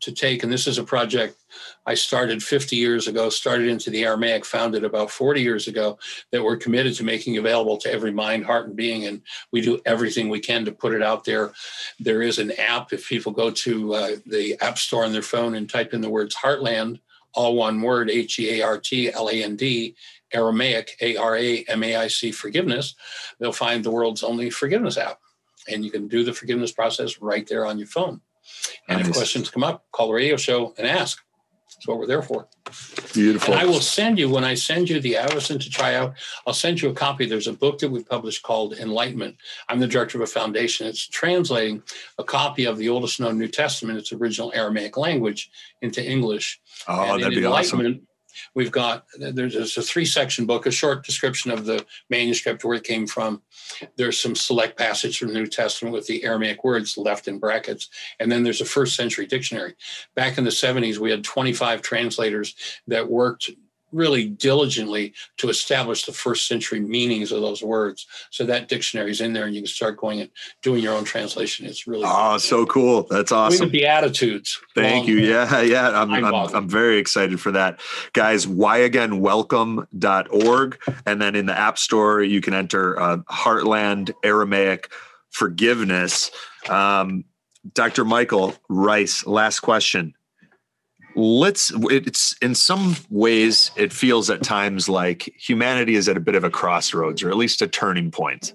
S2: to take and this is a project I started 50 years ago, started into the Aramaic, founded about 40 years ago, that we're committed to making available to every mind, heart, and being. And we do everything we can to put it out there. There is an app. If people go to uh, the App Store on their phone and type in the words Heartland, all one word, H E A R T L A N D, Aramaic, A R A M A I C, forgiveness, they'll find the world's only forgiveness app. And you can do the forgiveness process right there on your phone. And if questions come up, call the radio show and ask That's what we're there for.
S3: Beautiful.
S2: And I will send you when I send you the Avacen to try out. I'll send you a copy. There's a book that we published called Enlightenment. I'm the director of a foundation. It's translating a copy of the oldest known New Testament, its original Aramaic language, into English.
S3: oh,
S2: And
S3: that'd be awesome.
S2: We've got there's, there's a three section book, a short description of the manuscript where it came from. There's some select passage from the New Testament with the Aramaic words left in brackets, and then there's a first century dictionary. Back in the 70s, we had 25 translators that worked really diligently to establish the first century meanings of those words. So that dictionary's in there, and you can start going and doing your own translation. It's really
S3: Oh, so cool. That's awesome.
S2: the Beatitudes.
S3: Thank you. Yeah, yeah. I'm, I'm, I'm very excited for that. Guys, Why again? whyagainwelcome.org. And then in the App Store, you can enter uh, Heartland Aramaic Forgiveness. Um, Dr. Michael Ryce, last question. Let's, it's in some ways, it feels at times like humanity is at a bit of a crossroads or at least a turning point.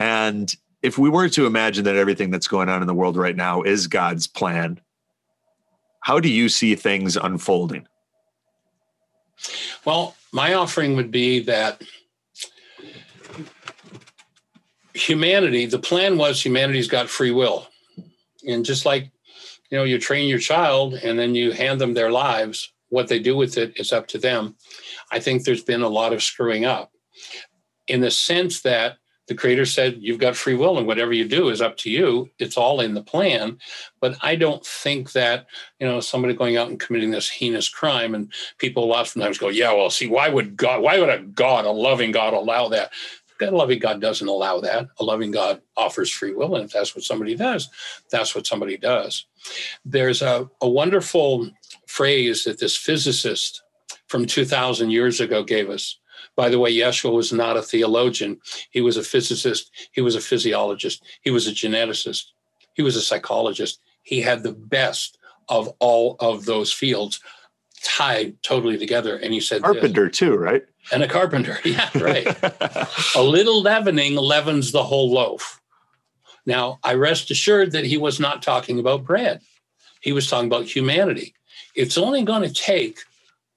S3: And if we were to imagine that everything that's going on in the world right now is God's plan, how do you see things unfolding?
S2: Well, my offering would be that humanity, the plan was humanity's got free will. And just like, you know, you train your child and then you hand them their lives, what they do with it is up to them. I think there's been a lot of screwing up in the sense that the creator said, You've got free will, and whatever you do is up to you. It's all in the plan. But I don't think that, you know, somebody going out and committing this heinous crime, and people a lot of times go, Yeah, well, see, why would God, why would a God, a loving God, allow that? A loving God doesn't allow that. A loving God offers free will. And if that's what somebody does, that's what somebody does. There's a, a wonderful phrase that this physicist from 2,000 years ago gave us. By the way, Yeshua was not a theologian. He was a physicist. He was a physiologist. He was a geneticist. He was a psychologist. He had the best of all of those fields tied totally together. And he said, this,
S3: Carpenter, too, right?
S2: and a carpenter. Yeah, right. a little leavening leavens the whole loaf. Now, I rest assured that he was not talking about bread. He was talking about humanity. It's only going to take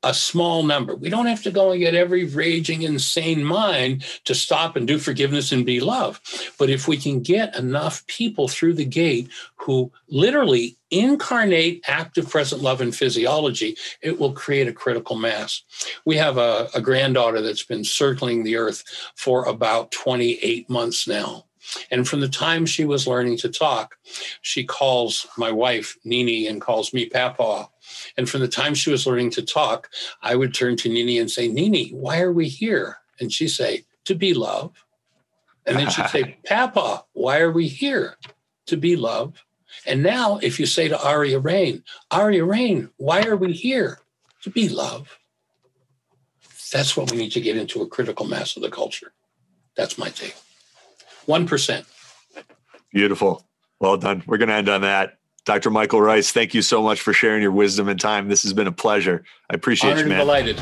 S2: a small number. We don't have to go and get every raging, insane mind to stop and do forgiveness and be love. But if we can get enough people through the gate who literally incarnate active present love and physiology, it will create a critical mass. We have a, a granddaughter that's been circling the earth for about 28 months now. And from the time she was learning to talk, she calls my wife Nini and calls me Papa. And from the time she was learning to talk, I would turn to Nini and say, Nini, why are we here? And she'd say, to be love. And then she'd say, Papa, why are we here? To be love. And now, if you say to Aria Rain, Aria Rain, why are we here? To be love. That's what we need to get into a critical mass of the culture. That's my take. 1%.
S3: Beautiful. Well done. We're going to end on that. Dr. Michael Ryce, thank you so much for sharing your wisdom and time. This has been a pleasure. I appreciate
S2: Honored
S3: you, man.
S2: delighted.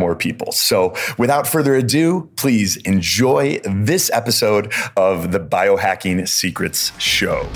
S1: more people. So, without further ado, please enjoy this episode of the Biohacking Secrets Show.